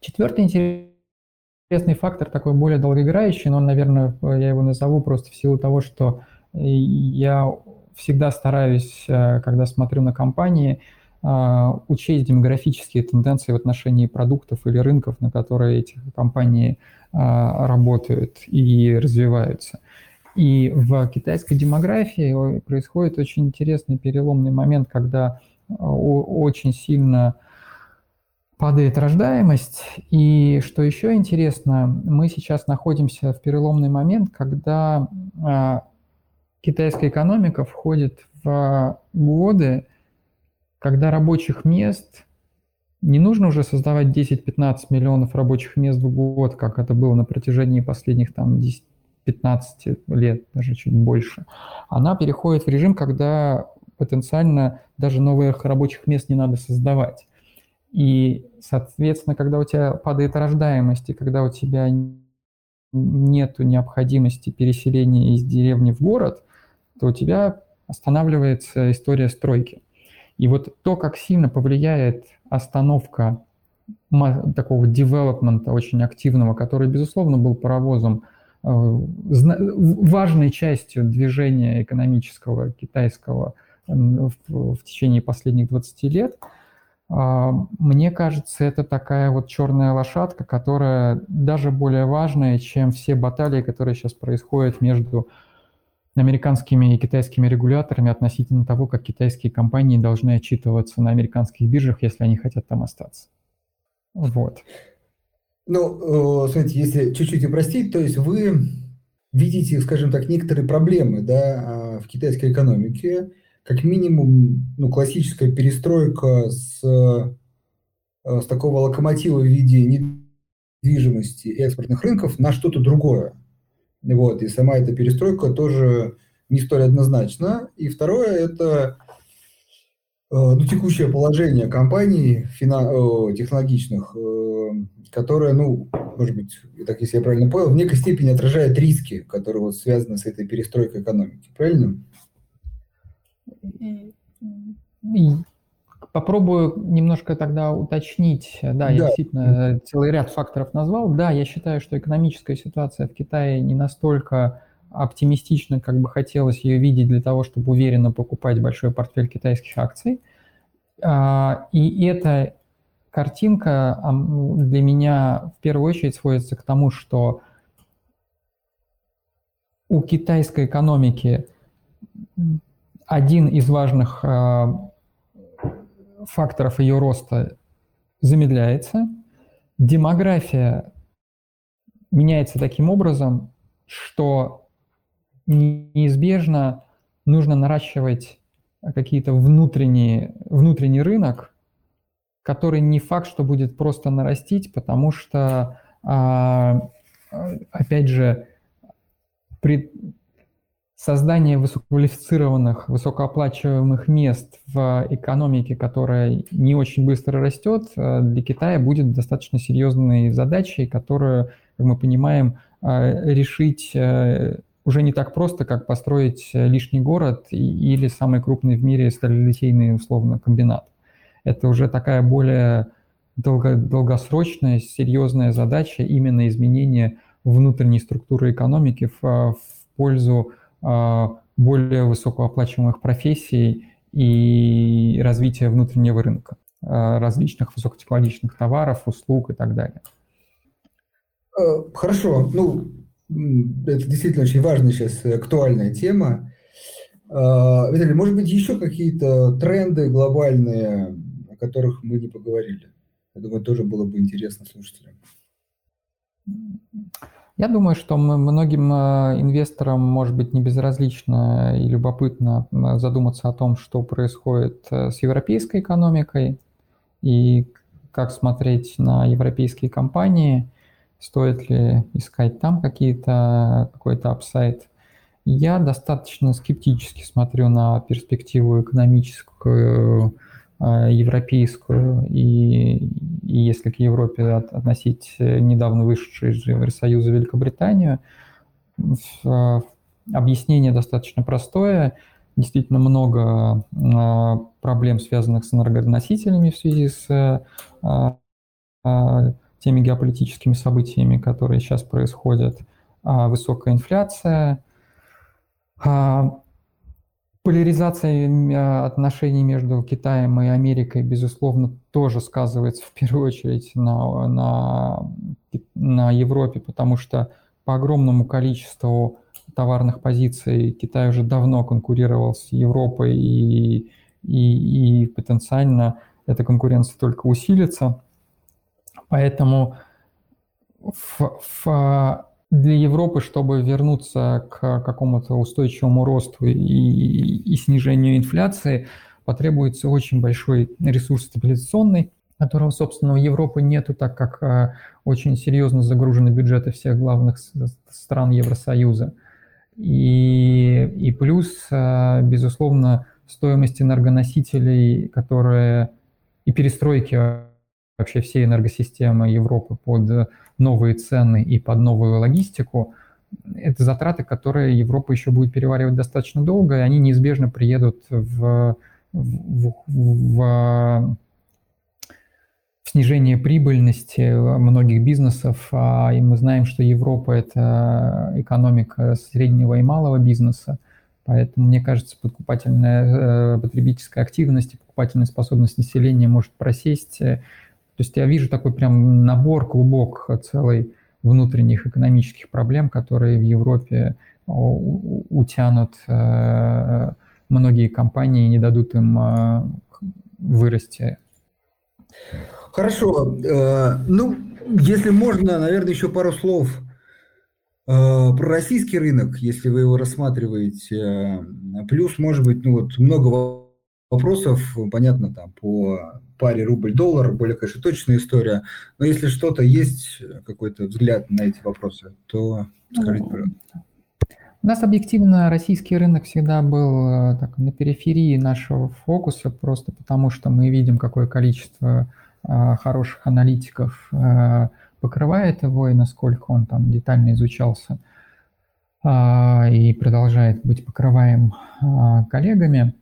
Четвертый интересный фактор, такой более долгоиграющий, но, наверное, я его назову просто в силу того, что я всегда стараюсь, э, когда смотрю на компании, учесть демографические тенденции в отношении продуктов или рынков, на которые эти компании а, работают и развиваются. И в китайской демографии происходит очень интересный переломный момент, когда а, очень сильно падает рождаемость. И что еще интересно, мы сейчас находимся в переломный момент, когда китайская экономика входит в годы, когда рабочих мест не нужно уже создавать 10-15 миллионов рабочих мест в год, как это было на протяжении последних там 10-15 лет, даже чуть больше. Она переходит в режим, когда потенциально даже новых рабочих мест не надо создавать. И, соответственно, когда у тебя падает рождаемость, и когда у тебя нет необходимости переселения из деревни в город, то у тебя останавливается история стройки. И вот то, как сильно повлияет остановка такого девелопмента очень активного, который, безусловно, был паровозом, э, важной частью движения экономического китайского в, течение последних 20 лет, А, мне кажется, это такая вот черная лошадка, которая даже более важная, чем все баталии, которые сейчас происходят между американскими и китайскими регуляторами относительно того, как китайские компании должны отчитываться на американских биржах, если они хотят там остаться. Вот. Ну, смотрите, если чуть-чуть упростить, то есть вы видите, скажем так, некоторые проблемы да, а, в китайской экономике, как минимум, ну, классическая перестройка с, э, с такого локомотива в виде недвижимости и экспортных рынков на что-то другое. Вот, и сама эта перестройка тоже не столь однозначна. И второе – это э, ну, текущее положение компаний фина- технологичных, э, которое, ну, может быть, так если я правильно понял, в некой степени отражает риски, которые вот связаны с этой перестройкой экономики. Правильно? Попробую немножко тогда уточнить. Да, да, я действительно целый ряд факторов назвал. Да, я считаю, что экономическая ситуация в Китае не настолько оптимистична, как бы хотелось ее видеть для того, чтобы уверенно покупать большой портфель китайских акций. А, и эта картинка для меня в первую очередь сводится к тому, что у китайской экономики один из важных э, факторов ее роста замедляется. Демография меняется таким образом, что неизбежно нужно наращивать какие-то внутренние, внутренний рынок, который не факт, что будет просто нарастить, потому что, а, опять же, при, создание высококвалифицированных, высокооплачиваемых мест в экономике, которая не очень быстро растет, э, для Китая будет достаточно серьезной задачей, которую, как мы понимаем, э, решить э, уже не так просто, как построить лишний город или самый крупный в мире сталелитейный условно комбинат. Это уже такая более долго, долгосрочная, серьезная задача именно изменения внутренней структуры экономики в, в пользу более высокооплачиваемых профессий и развития внутреннего рынка а, различных высокотехнологичных товаров, услуг и так далее. Э, хорошо. Ну, это действительно очень важная сейчас актуальная тема. Виталий, может быть, еще какие-то тренды глобальные, о которых мы не поговорили? Я думаю, тоже было бы интересно слушателям. Я думаю, что многим э, инвесторам может быть не безразлично и любопытно задуматься о том, что происходит э, с европейской экономикой и как смотреть на европейские компании, стоит ли искать там какие-то, какой-то апсайт. Я достаточно скептически смотрю на перспективу экономическую европейскую и, и если к Европе относить недавно вышедшую из Евросоюза Великобританию, э, объяснение достаточно простое. Действительно много э, проблем, связанных с энергоносителями в связи с теми геополитическими событиями, которые сейчас происходят. Высокая инфляция, Поляризация а, отношений между Китаем и Америкой, безусловно, тоже сказывается в первую очередь на, на, на Европе, потому что по огромному количеству товарных позиций Китай уже давно конкурировал с Европой, и, и, и потенциально эта конкуренция только усилится. Поэтому в, в для Европы, чтобы вернуться к какому-то устойчивому росту и, и снижению инфляции, потребуется очень большой ресурс стабилизационный, которого, собственно, у Европы нету, так как а, очень серьезно загружены бюджеты всех главных стран Евросоюза. И, и плюс, а, безусловно, стоимость энергоносителей, которые и перестройки вообще всей энергосистемы Европы под новые цены и под новую логистику, это затраты, которые Европа еще будет переваривать достаточно долго, и они неизбежно приедут в, в, в, в снижение прибыльности многих бизнесов. А, и мы знаем, что Европа – это экономика среднего и малого бизнеса. Поэтому, мне кажется, подкупательная потребительская активность и покупательная способность населения может просесть. То есть я вижу такой прям набор, клубок целый внутренних экономических проблем, которые в Европе утянут многие компании и не дадут им вырасти. Хорошо. Э, ну, если можно, наверное, еще пару слов э, про российский рынок, если вы его рассматриваете. Плюс, может быть, ну вот много вопросов, понятно, там по паре рубль-доллар, более, конечно, точная история. Но если что-то есть, какой-то взгляд на эти вопросы, то скажите, пожалуйста. У нас объективно российский рынок всегда был э, так, на периферии нашего фокуса, просто потому что мы видим, какое количество э, хороших аналитиков э, покрывает его и насколько он там детально изучался и продолжает быть покрываем коллегами.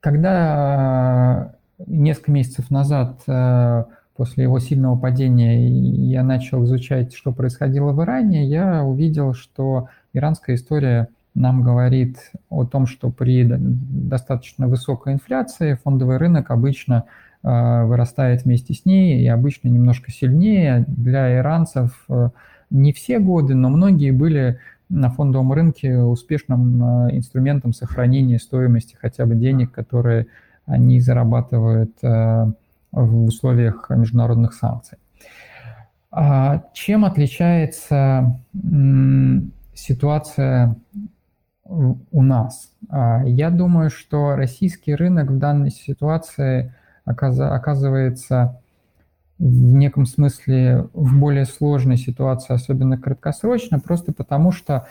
Когда несколько месяцев назад после его сильного падения я начал изучать, что происходило в Иране, я увидел, что Иранская история нам говорит о том, что при достаточно высокой инфляции фондовый рынок обычно э, вырастает вместе с ней и обычно немножко сильнее. Для иранцев э, не все годы, но многие были на фондовом рынке успешным э, инструментом сохранения стоимости хотя бы денег, которые они зарабатывают в условиях международных санкций. А чем отличается ситуация у нас. А, я думаю, что российский рынок в данной ситуации оказывается в неком смысле в более сложной ситуации, особенно краткосрочно, просто потому что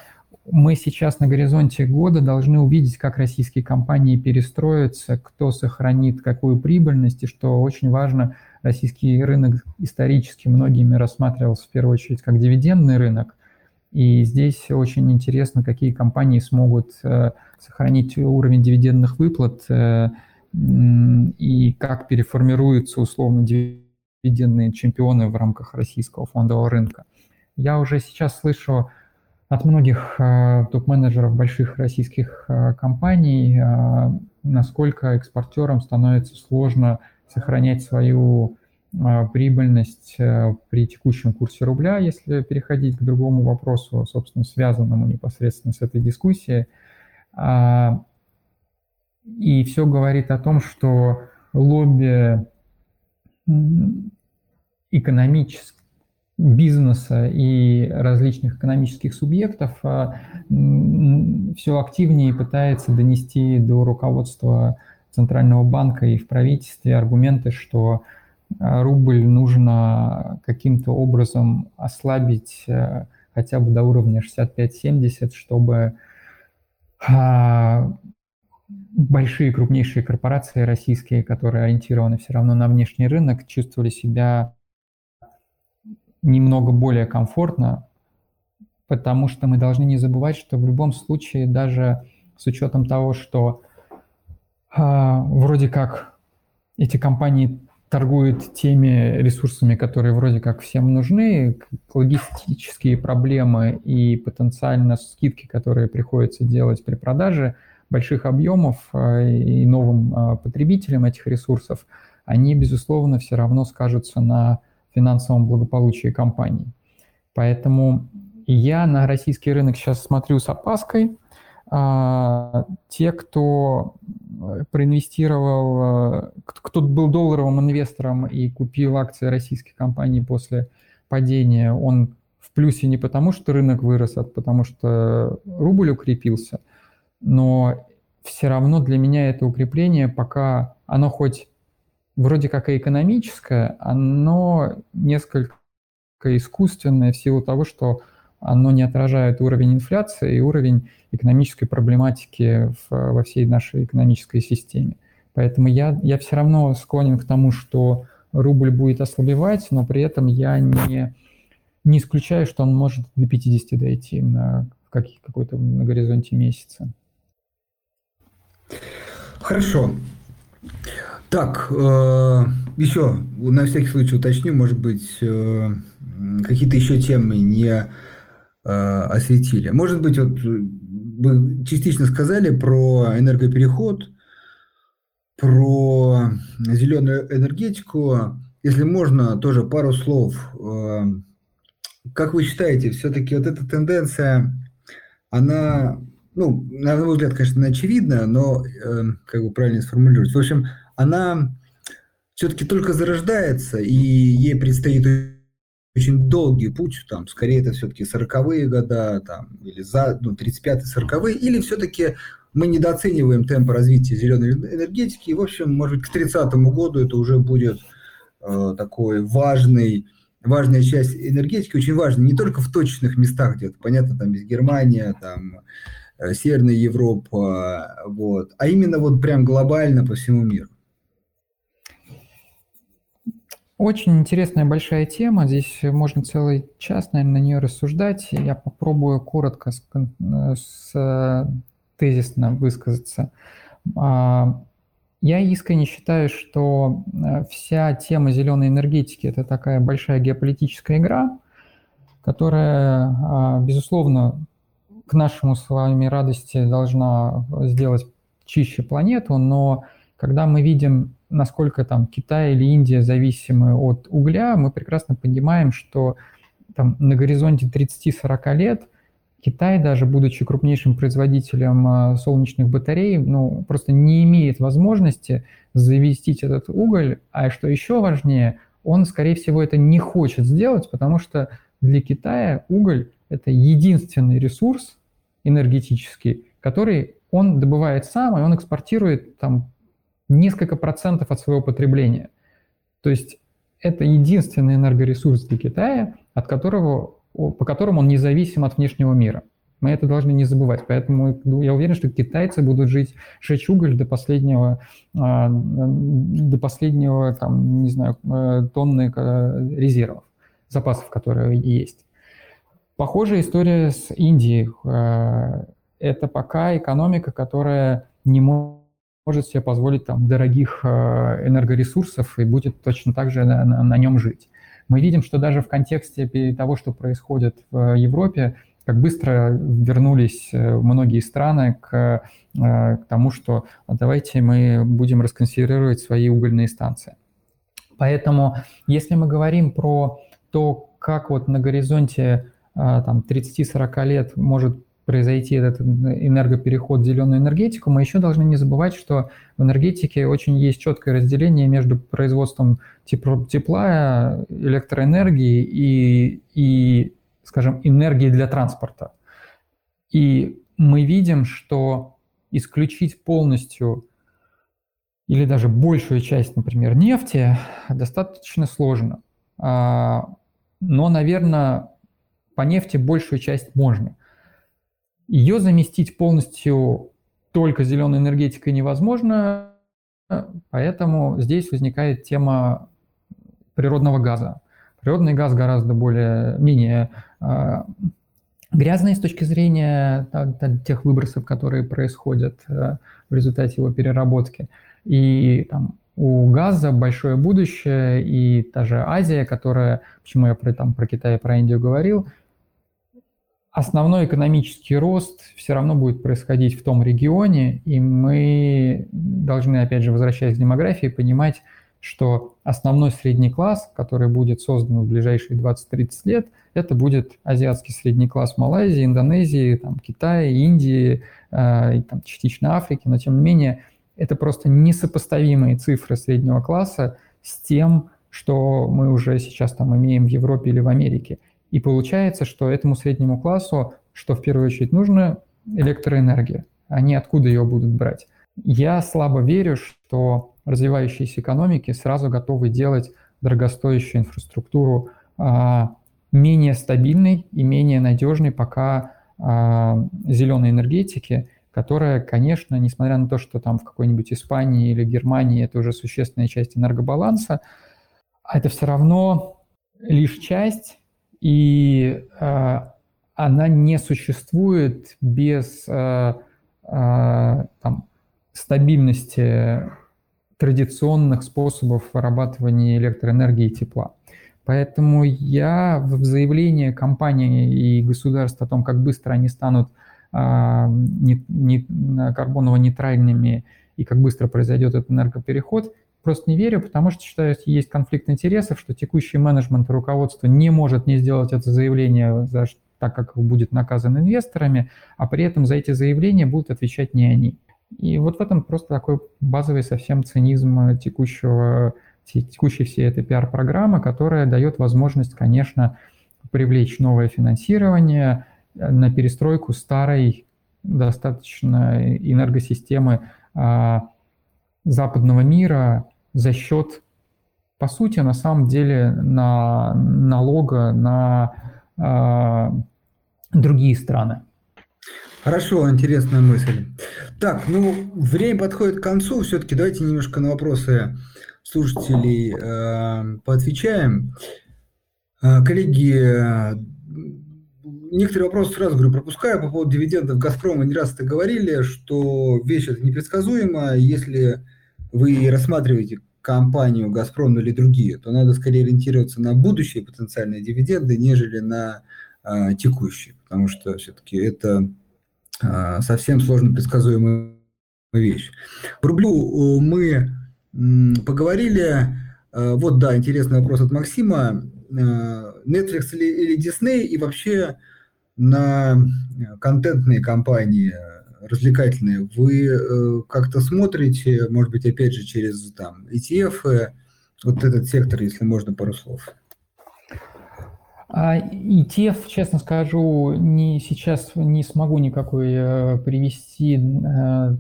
мы сейчас на горизонте года должны увидеть, как российские компании перестроятся, кто сохранит какую прибыльность, и что очень важно, российский рынок исторически многими рассматривался в первую очередь как дивидендный рынок, и здесь очень интересно, какие компании смогут э, сохранить уровень дивидендных выплат э, и как переформируются условно дивидендные чемпионы в рамках российского фондового рынка. Я уже сейчас слышу от многих э, топ-менеджеров больших российских компаний, насколько экспортерам становится сложно сохранять свою прибыльность э, при текущем курсе рубля, если переходить к другому вопросу, собственно, связанному непосредственно с этой дискуссией. А, и все говорит о том, что лобби экономического бизнеса и различных экономических субъектов а, все активнее пытается донести до руководства Центрального банка и в правительстве аргументы, что а, рубль нужно каким-то образом ослабить э, хотя бы до уровня 65-70, чтобы а, большие крупнейшие корпорации российские, которые ориентированы все равно на внешний рынок, чувствовали себя немного более комфортно, потому что мы должны не забывать, что в любом случае, даже с учетом того, что э, вроде как эти компании торгует теми ресурсами, которые вроде как всем нужны, логистические проблемы и потенциально скидки, которые приходится делать при продаже больших объемов э, и новым э, потребителям этих ресурсов, они, безусловно, все равно скажутся на финансовом благополучии компании. Поэтому я на российский рынок сейчас смотрю с опаской. А, те, кто Э, проинвестировал, э, кто был долларовым инвестором и купил акции российской компании после падения, он в плюсе не потому, что рынок вырос, а потому что рубль укрепился. Но все равно для меня это укрепление пока, оно хоть вроде как и экономическое, оно несколько искусственное в силу того, что оно не отражает уровень инфляции и уровень экономической проблематики в, во всей нашей экономической системе. Поэтому я, я все равно склонен к тому, что рубль будет ослабевать, но при этом я не, не исключаю, что он может до 50 дойти на как, какой-то на горизонте месяца. Хорошо. Так, э, еще на всякий случай уточню, может быть, э, какие-то еще темы не Э, осветили. Может быть, вот вы частично сказали про энергопереход, про зеленую энергетику. Если можно, тоже пару слов. Э, как вы считаете, все-таки вот эта тенденция, она, ну, на мой взгляд, конечно, она очевидна, но э, как бы правильно сформулировать. В общем, она все-таки только зарождается, и ей предстоит очень долгий путь, там, скорее это все-таки 40-е года, там, или за, ну, 35-40-е, или все-таки мы недооцениваем темп развития зеленой энергетики, и, в общем, может быть, к 30 году это уже будет э, такой важный, важная часть энергетики, очень важная, не только в точных местах где-то, понятно, там, есть Германия, там, э, Северная Европа, вот, а именно вот прям глобально по всему миру. Очень интересная большая тема. Здесь можно целый час, наверное, на нее рассуждать. Я попробую коротко, с, с, тезисно высказаться. А, я искренне считаю, что э, вся тема зеленой энергетики – это такая большая геополитическая игра, которая, а, безусловно, к нашему с вами радости должна сделать чище планету, но когда мы видим насколько там Китай или Индия зависимы от угля, мы прекрасно понимаем, что там на горизонте 30-40 лет Китай, даже будучи крупнейшим производителем а, солнечных батарей, ну, просто не имеет возможности завестить этот уголь, а что еще важнее, он, скорее всего, это не хочет сделать, потому что для Китая уголь – это единственный ресурс энергетический, который он добывает сам, и он экспортирует там несколько процентов от своего потребления. То есть это единственный энергоресурс для Китая, от которого, по которому он независим от внешнего мира. Мы это должны не забывать. Поэтому я уверен, что китайцы будут жить, жечь уголь до последнего, а, до последнего там, не знаю, э, тонны э, резервов, запасов, которые есть. Похожая история с Индией. Э, это пока экономика, которая не может может себе позволить там дорогих э, энергоресурсов и будет точно так же на, на, на нем жить. Мы видим, что даже в контексте того, что происходит в Европе, как быстро вернулись э, многие страны к, э, к тому, что давайте мы будем расконсервировать свои угольные станции. Поэтому, если мы говорим про то, как вот на горизонте там, 30-40 лет может произойти этот энергопереход в зеленую энергетику, мы еще должны не забывать, что в энергетике очень есть четкое разделение между производством тепла, электроэнергии и, и скажем, энергии для транспорта. И мы видим, что исключить полностью или даже большую часть, например, нефти достаточно сложно. А, но, наверное, по нефти большую часть можно. Ее заместить полностью только зеленой энергетикой невозможно, поэтому здесь возникает тема природного газа. Природный газ гораздо более, менее э, грязный с точки зрения тех выбросов, которые происходят э, в результате его переработки. И там, у газа большое будущее, и та же Азия, которая, почему я про, там, про Китай и про Индию говорил, основной экономический рост все равно будет происходить в том регионе, и мы должны, опять же, возвращаясь к демографии, понимать, что основной средний класс, который будет создан в ближайшие 20-30 лет, это будет азиатский средний класс Малайзии, Индонезии, там, Китая, Индии, э, и, там, частично Африки, но тем не менее это просто несопоставимые цифры среднего класса с тем, что мы уже сейчас там имеем в Европе или в Америке. И получается, что этому среднему классу, что в первую очередь нужно, электроэнергия. Они откуда ее будут брать? Я слабо верю, что развивающиеся экономики сразу готовы делать дорогостоящую инфраструктуру а, менее стабильной и менее надежной пока а, зеленой энергетики, которая, конечно, несмотря на то, что там в какой-нибудь Испании или Германии это уже существенная часть энергобаланса, это все равно лишь часть, и э, она не существует без э, э, там, стабильности традиционных способов вырабатывания электроэнергии и тепла. Поэтому я в заявлении компании и государств о том, как быстро они станут а, не, не, карбоново-нейтральными и как быстро произойдет этот энергопереход, просто не верю, потому что считаю, что есть конфликт интересов, что текущий менеджмент и руководство не может не сделать это заявление, за, так как будет наказан инвесторами, а при этом за эти заявления будут отвечать не они. И вот в этом просто такой базовый совсем цинизм текущего, текущей всей этой пиар-программы, которая дает возможность, конечно, привлечь новое финансирование на перестройку старой достаточно энергосистемы а, западного мира за счет, по сути, на самом деле, на налога на а, другие страны. Хорошо, интересная мысль. Так, ну, время подходит к концу. Все-таки давайте немножко на вопросы слушателей э, поотвечаем. Э, коллеги, некоторые вопросы сразу говорю, пропускаю по поводу дивидендов Газпрома. Не раз это говорили, что вещь это непредсказуема. Если вы рассматриваете компанию Газпром или другие, то надо скорее ориентироваться на будущие потенциальные дивиденды, нежели на э, текущие, потому что все-таки это э, совсем сложно предсказуемая вещь. В рублю мы поговорили. Э, вот, да, интересный вопрос от Максима. Э, Netflix или, или Disney и вообще на контентные компании развлекательные вы э, как-то смотрите, может быть, опять же, через там ETF, вот этот сектор, если можно, пару слов? А ETF, честно скажу, не, сейчас не смогу никакой э, привести. Э,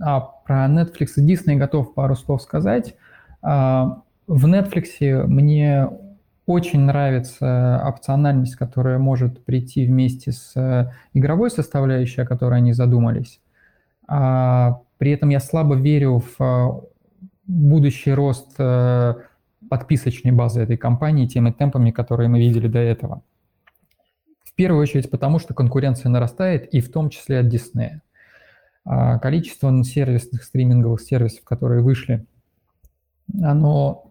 а про Netflix и Disney готов пару слов сказать. А, в Netflix мне очень нравится опциональность, которая может прийти вместе с э, игровой составляющей, о которой они задумались. А при этом я слабо верю в э, будущий рост э, подписочной базы этой компании теми темпами, которые мы видели до этого. В первую очередь потому, что конкуренция нарастает, и в том числе от Disney. А количество сервисных стриминговых сервисов, которые вышли, оно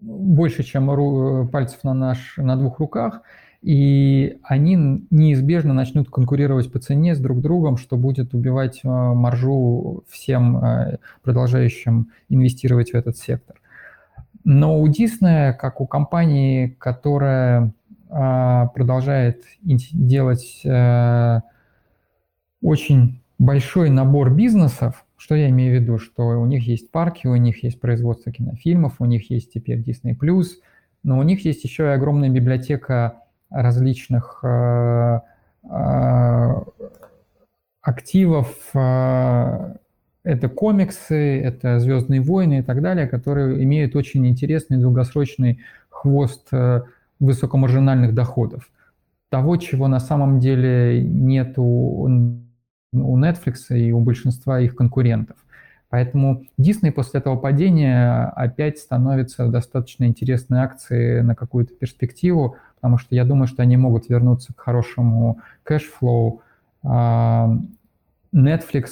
больше, чем ру, пальцев на, наш, на двух руках, и они неизбежно начнут конкурировать по цене с друг другом, что будет убивать э, маржу всем э, продолжающим инвестировать в этот сектор. Но у Disney, как у компании, которая э, продолжает делать очень большой набор бизнесов, что я имею в виду? Что у них есть парки, у них есть производство кинофильмов, у них есть теперь Disney+, но у них есть еще и огромная библиотека различных э, э, активов. Э, это комиксы, это «Звездные войны» и так далее, которые имеют очень интересный долгосрочный хвост высокомаржинальных доходов. Того, чего на самом деле нету у Netflix и у большинства их конкурентов. Поэтому Disney после этого падения опять становится достаточно интересной акцией на какую-то перспективу, потому что я думаю, что они могут вернуться к хорошему cash flow. А, Netflix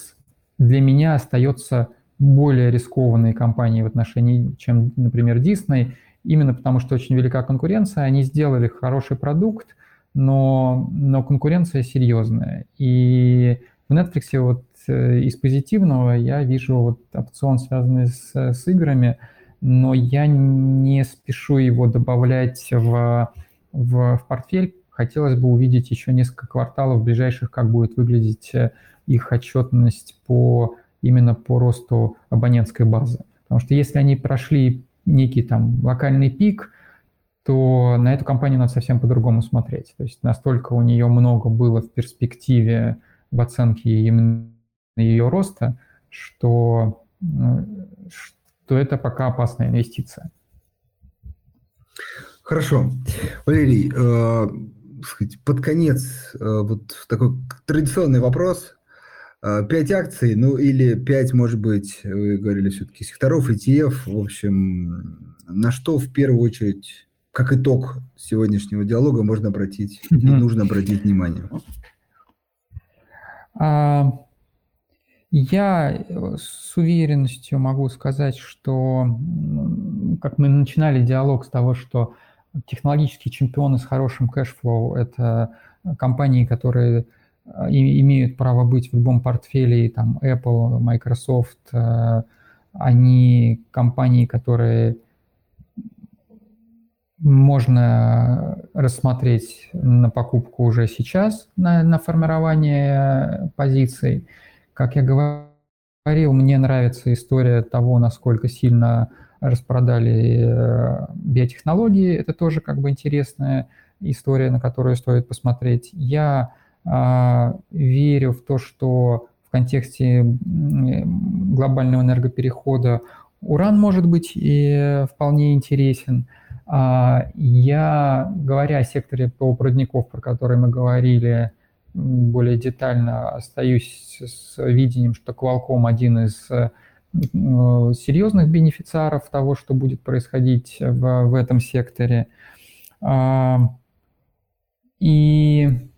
для меня остается более рискованной компанией в отношении, чем, например, Disney, именно потому что очень велика конкуренция, они сделали хороший продукт, но, но конкуренция серьезная. И в Netflix вот э, из позитивного я вижу вот опцион, связанный с, с играми, но я не спешу его добавлять в, в, в портфель. Хотелось бы увидеть еще несколько кварталов ближайших, как будет выглядеть э, их отчетность по, именно по росту абонентской базы. Потому что если они прошли некий там локальный пик, то на эту компанию надо совсем по-другому смотреть. То есть настолько у нее много было в перспективе в оценке именно ее роста, что, что это пока опасная инвестиция. Хорошо. Валерий, э, под конец э, вот такой традиционный вопрос. Э, пять акций, ну или пять, может быть, вы говорили все-таки секторов, ETF, в общем, на что в первую очередь, как итог сегодняшнего диалога, можно обратить и нужно обратить внимание? А, я э, с уверенностью могу сказать, что, как мы начинали диалог с того, что технологические чемпионы с хорошим cash flow – это компании, которые имеют право быть в любом портфеле, там Apple, Microsoft, они компании, которые можно рассмотреть на покупку уже сейчас, на, на формирование позиций. Как я говорил, мне нравится история того, насколько сильно распродали э, биотехнологии. Это тоже как бы интересная история, на которую стоит посмотреть. Я э, верю в то, что в контексте глобального энергоперехода уран может быть и вполне интересен. А, я, говоря о секторе полупроводников, про который мы говорили более детально, остаюсь с видением, что Qualcomm один из э, серьезных бенефициаров того, что будет происходить в, в этом секторе. А, и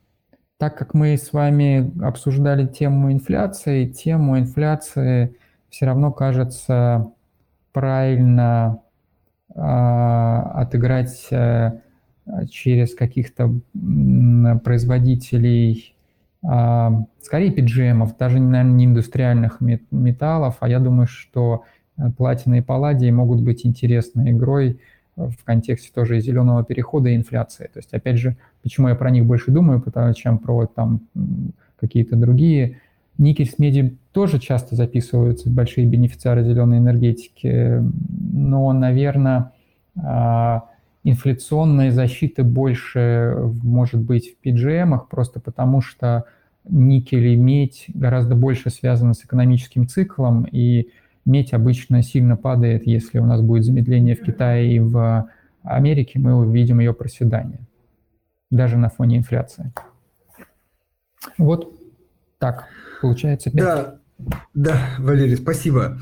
так как мы с вами обсуждали тему инфляции, тему инфляции все равно кажется правильно а, отыграть э, через каких-то производителей, а, скорее PGM, даже, наверное, не индустриальных металлов, а я думаю, что э, платина и палладий могут быть интересной игрой в контексте тоже и зеленого перехода и инфляции. То есть, опять же, почему я про них больше думаю, потому, чем про там какие-то другие Никель с меди тоже часто записываются большие бенефициары зеленой энергетики, но, наверное, а, инфляционная защита больше может быть в PGM, просто потому что никель и медь гораздо больше связаны с экономическим циклом, и медь обычно сильно падает, если у нас будет замедление в Китае и в Америке, мы увидим ее проседание, даже на фоне инфляции. Вот так получается 5. Да, да, Валерий, спасибо.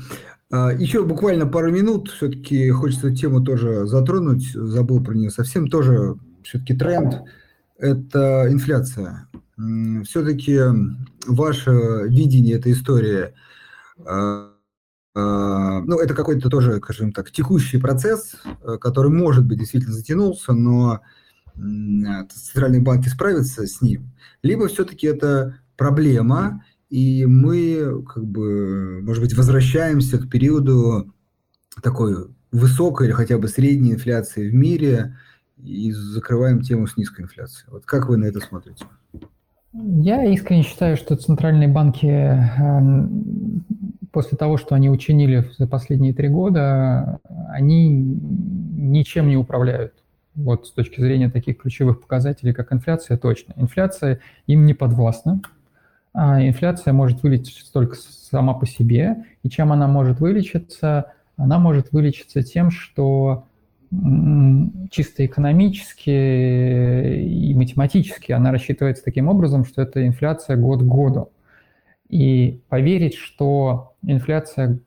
А, еще буквально пару минут, все-таки хочется тему тоже затронуть, забыл про нее совсем, тоже все-таки тренд – это инфляция. Все-таки ваше видение этой истории, а, а, ну, это какой-то тоже, скажем так, текущий процесс, который, может быть, действительно затянулся, но центральные банки справятся с ним, либо все-таки это проблема, и мы, как бы, может быть, возвращаемся к периоду такой высокой или хотя бы средней инфляции в мире и закрываем тему с низкой инфляцией. Вот как вы на это смотрите? Я искренне считаю, что центральные банки эм, после того, что они учинили за последние три года, они ничем не управляют. Вот с точки зрения таких ключевых показателей, как инфляция, точно. Инфляция им не подвластна. А инфляция может вылечиться только сама по себе. И чем она может вылечиться? Она может вылечиться тем, что чисто экономически и математически она рассчитывается таким образом, что это инфляция год к году. И поверить, что инфляция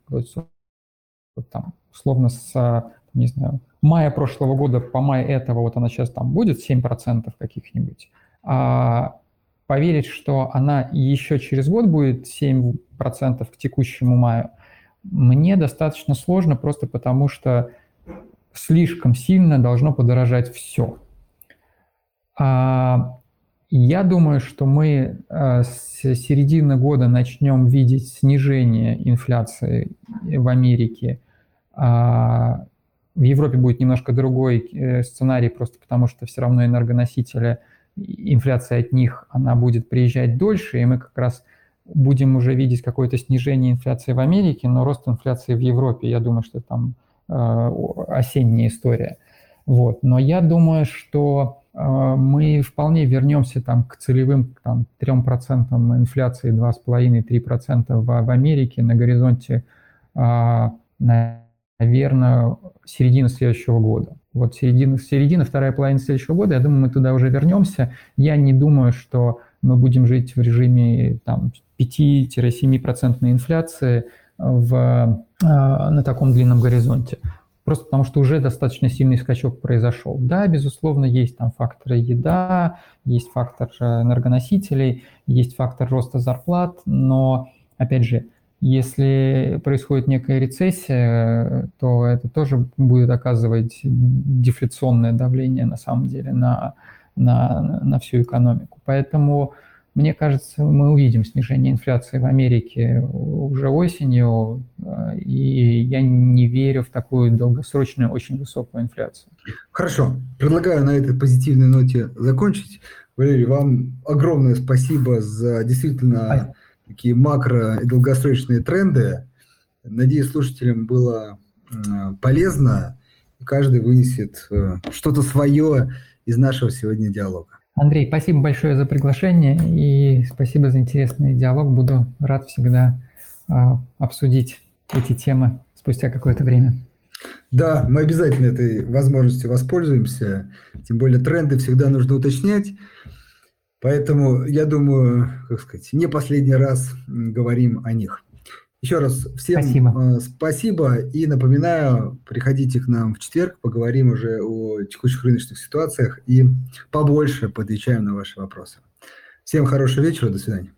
там, условно с, не знаю, мая прошлого года по мая этого, вот она сейчас там будет 7% каких-нибудь, а поверить, что она еще через год будет 7% к текущему маю, мне достаточно сложно просто потому, что слишком сильно должно подорожать все. А я думаю, что мы э, с середины года начнем видеть снижение инфляции в Америке. А в Европе будет немножко другой э, сценарий, просто потому что все равно энергоносители – инфляция от них, она будет приезжать дольше, и мы как раз будем уже видеть какое-то снижение инфляции в Америке, но рост инфляции в Европе, я думаю, что там э, осенняя история. Вот. Но я думаю, что э, мы вполне вернемся там, к целевым там, 3% инфляции, 2,5-3% в, в Америке на горизонте, э, наверное, середины следующего года вот середина, середина, вторая половина следующего года, я думаю, мы туда уже вернемся. Я не думаю, что мы будем жить в режиме там, 5-7% инфляции в, а, на таком длинном горизонте. Просто потому что уже достаточно сильный скачок произошел. Да, безусловно, есть там факторы еда, есть фактор энергоносителей, есть фактор роста зарплат, но, опять же, если происходит некая рецессия, то это тоже будет оказывать дефляционное давление на самом деле на, на, на всю экономику. Поэтому мне кажется, мы увидим снижение инфляции в Америке уже осенью, э, и я не верю в такую долгосрочную, очень высокую инфляцию. Хорошо. Предлагаю на этой позитивной ноте закончить. Валерий, вам огромное спасибо за действительно такие макро и долгосрочные тренды. Надеюсь, слушателям было полезно, и каждый вынесет э, что-то свое из нашего сегодня диалога. Андрей, спасибо большое за приглашение и спасибо за интересный диалог. Буду рад всегда а, обсудить эти темы спустя какое-то время. Да, мы обязательно этой возможностью воспользуемся. Тем более тренды всегда нужно уточнять. Поэтому, я думаю, как сказать, не последний раз говорим о них. Еще раз всем спасибо. спасибо и напоминаю, приходите к нам в четверг, поговорим уже о текущих рыночных ситуациях и побольше поотвечаем на ваши вопросы. Всем хорошего вечера, до свидания.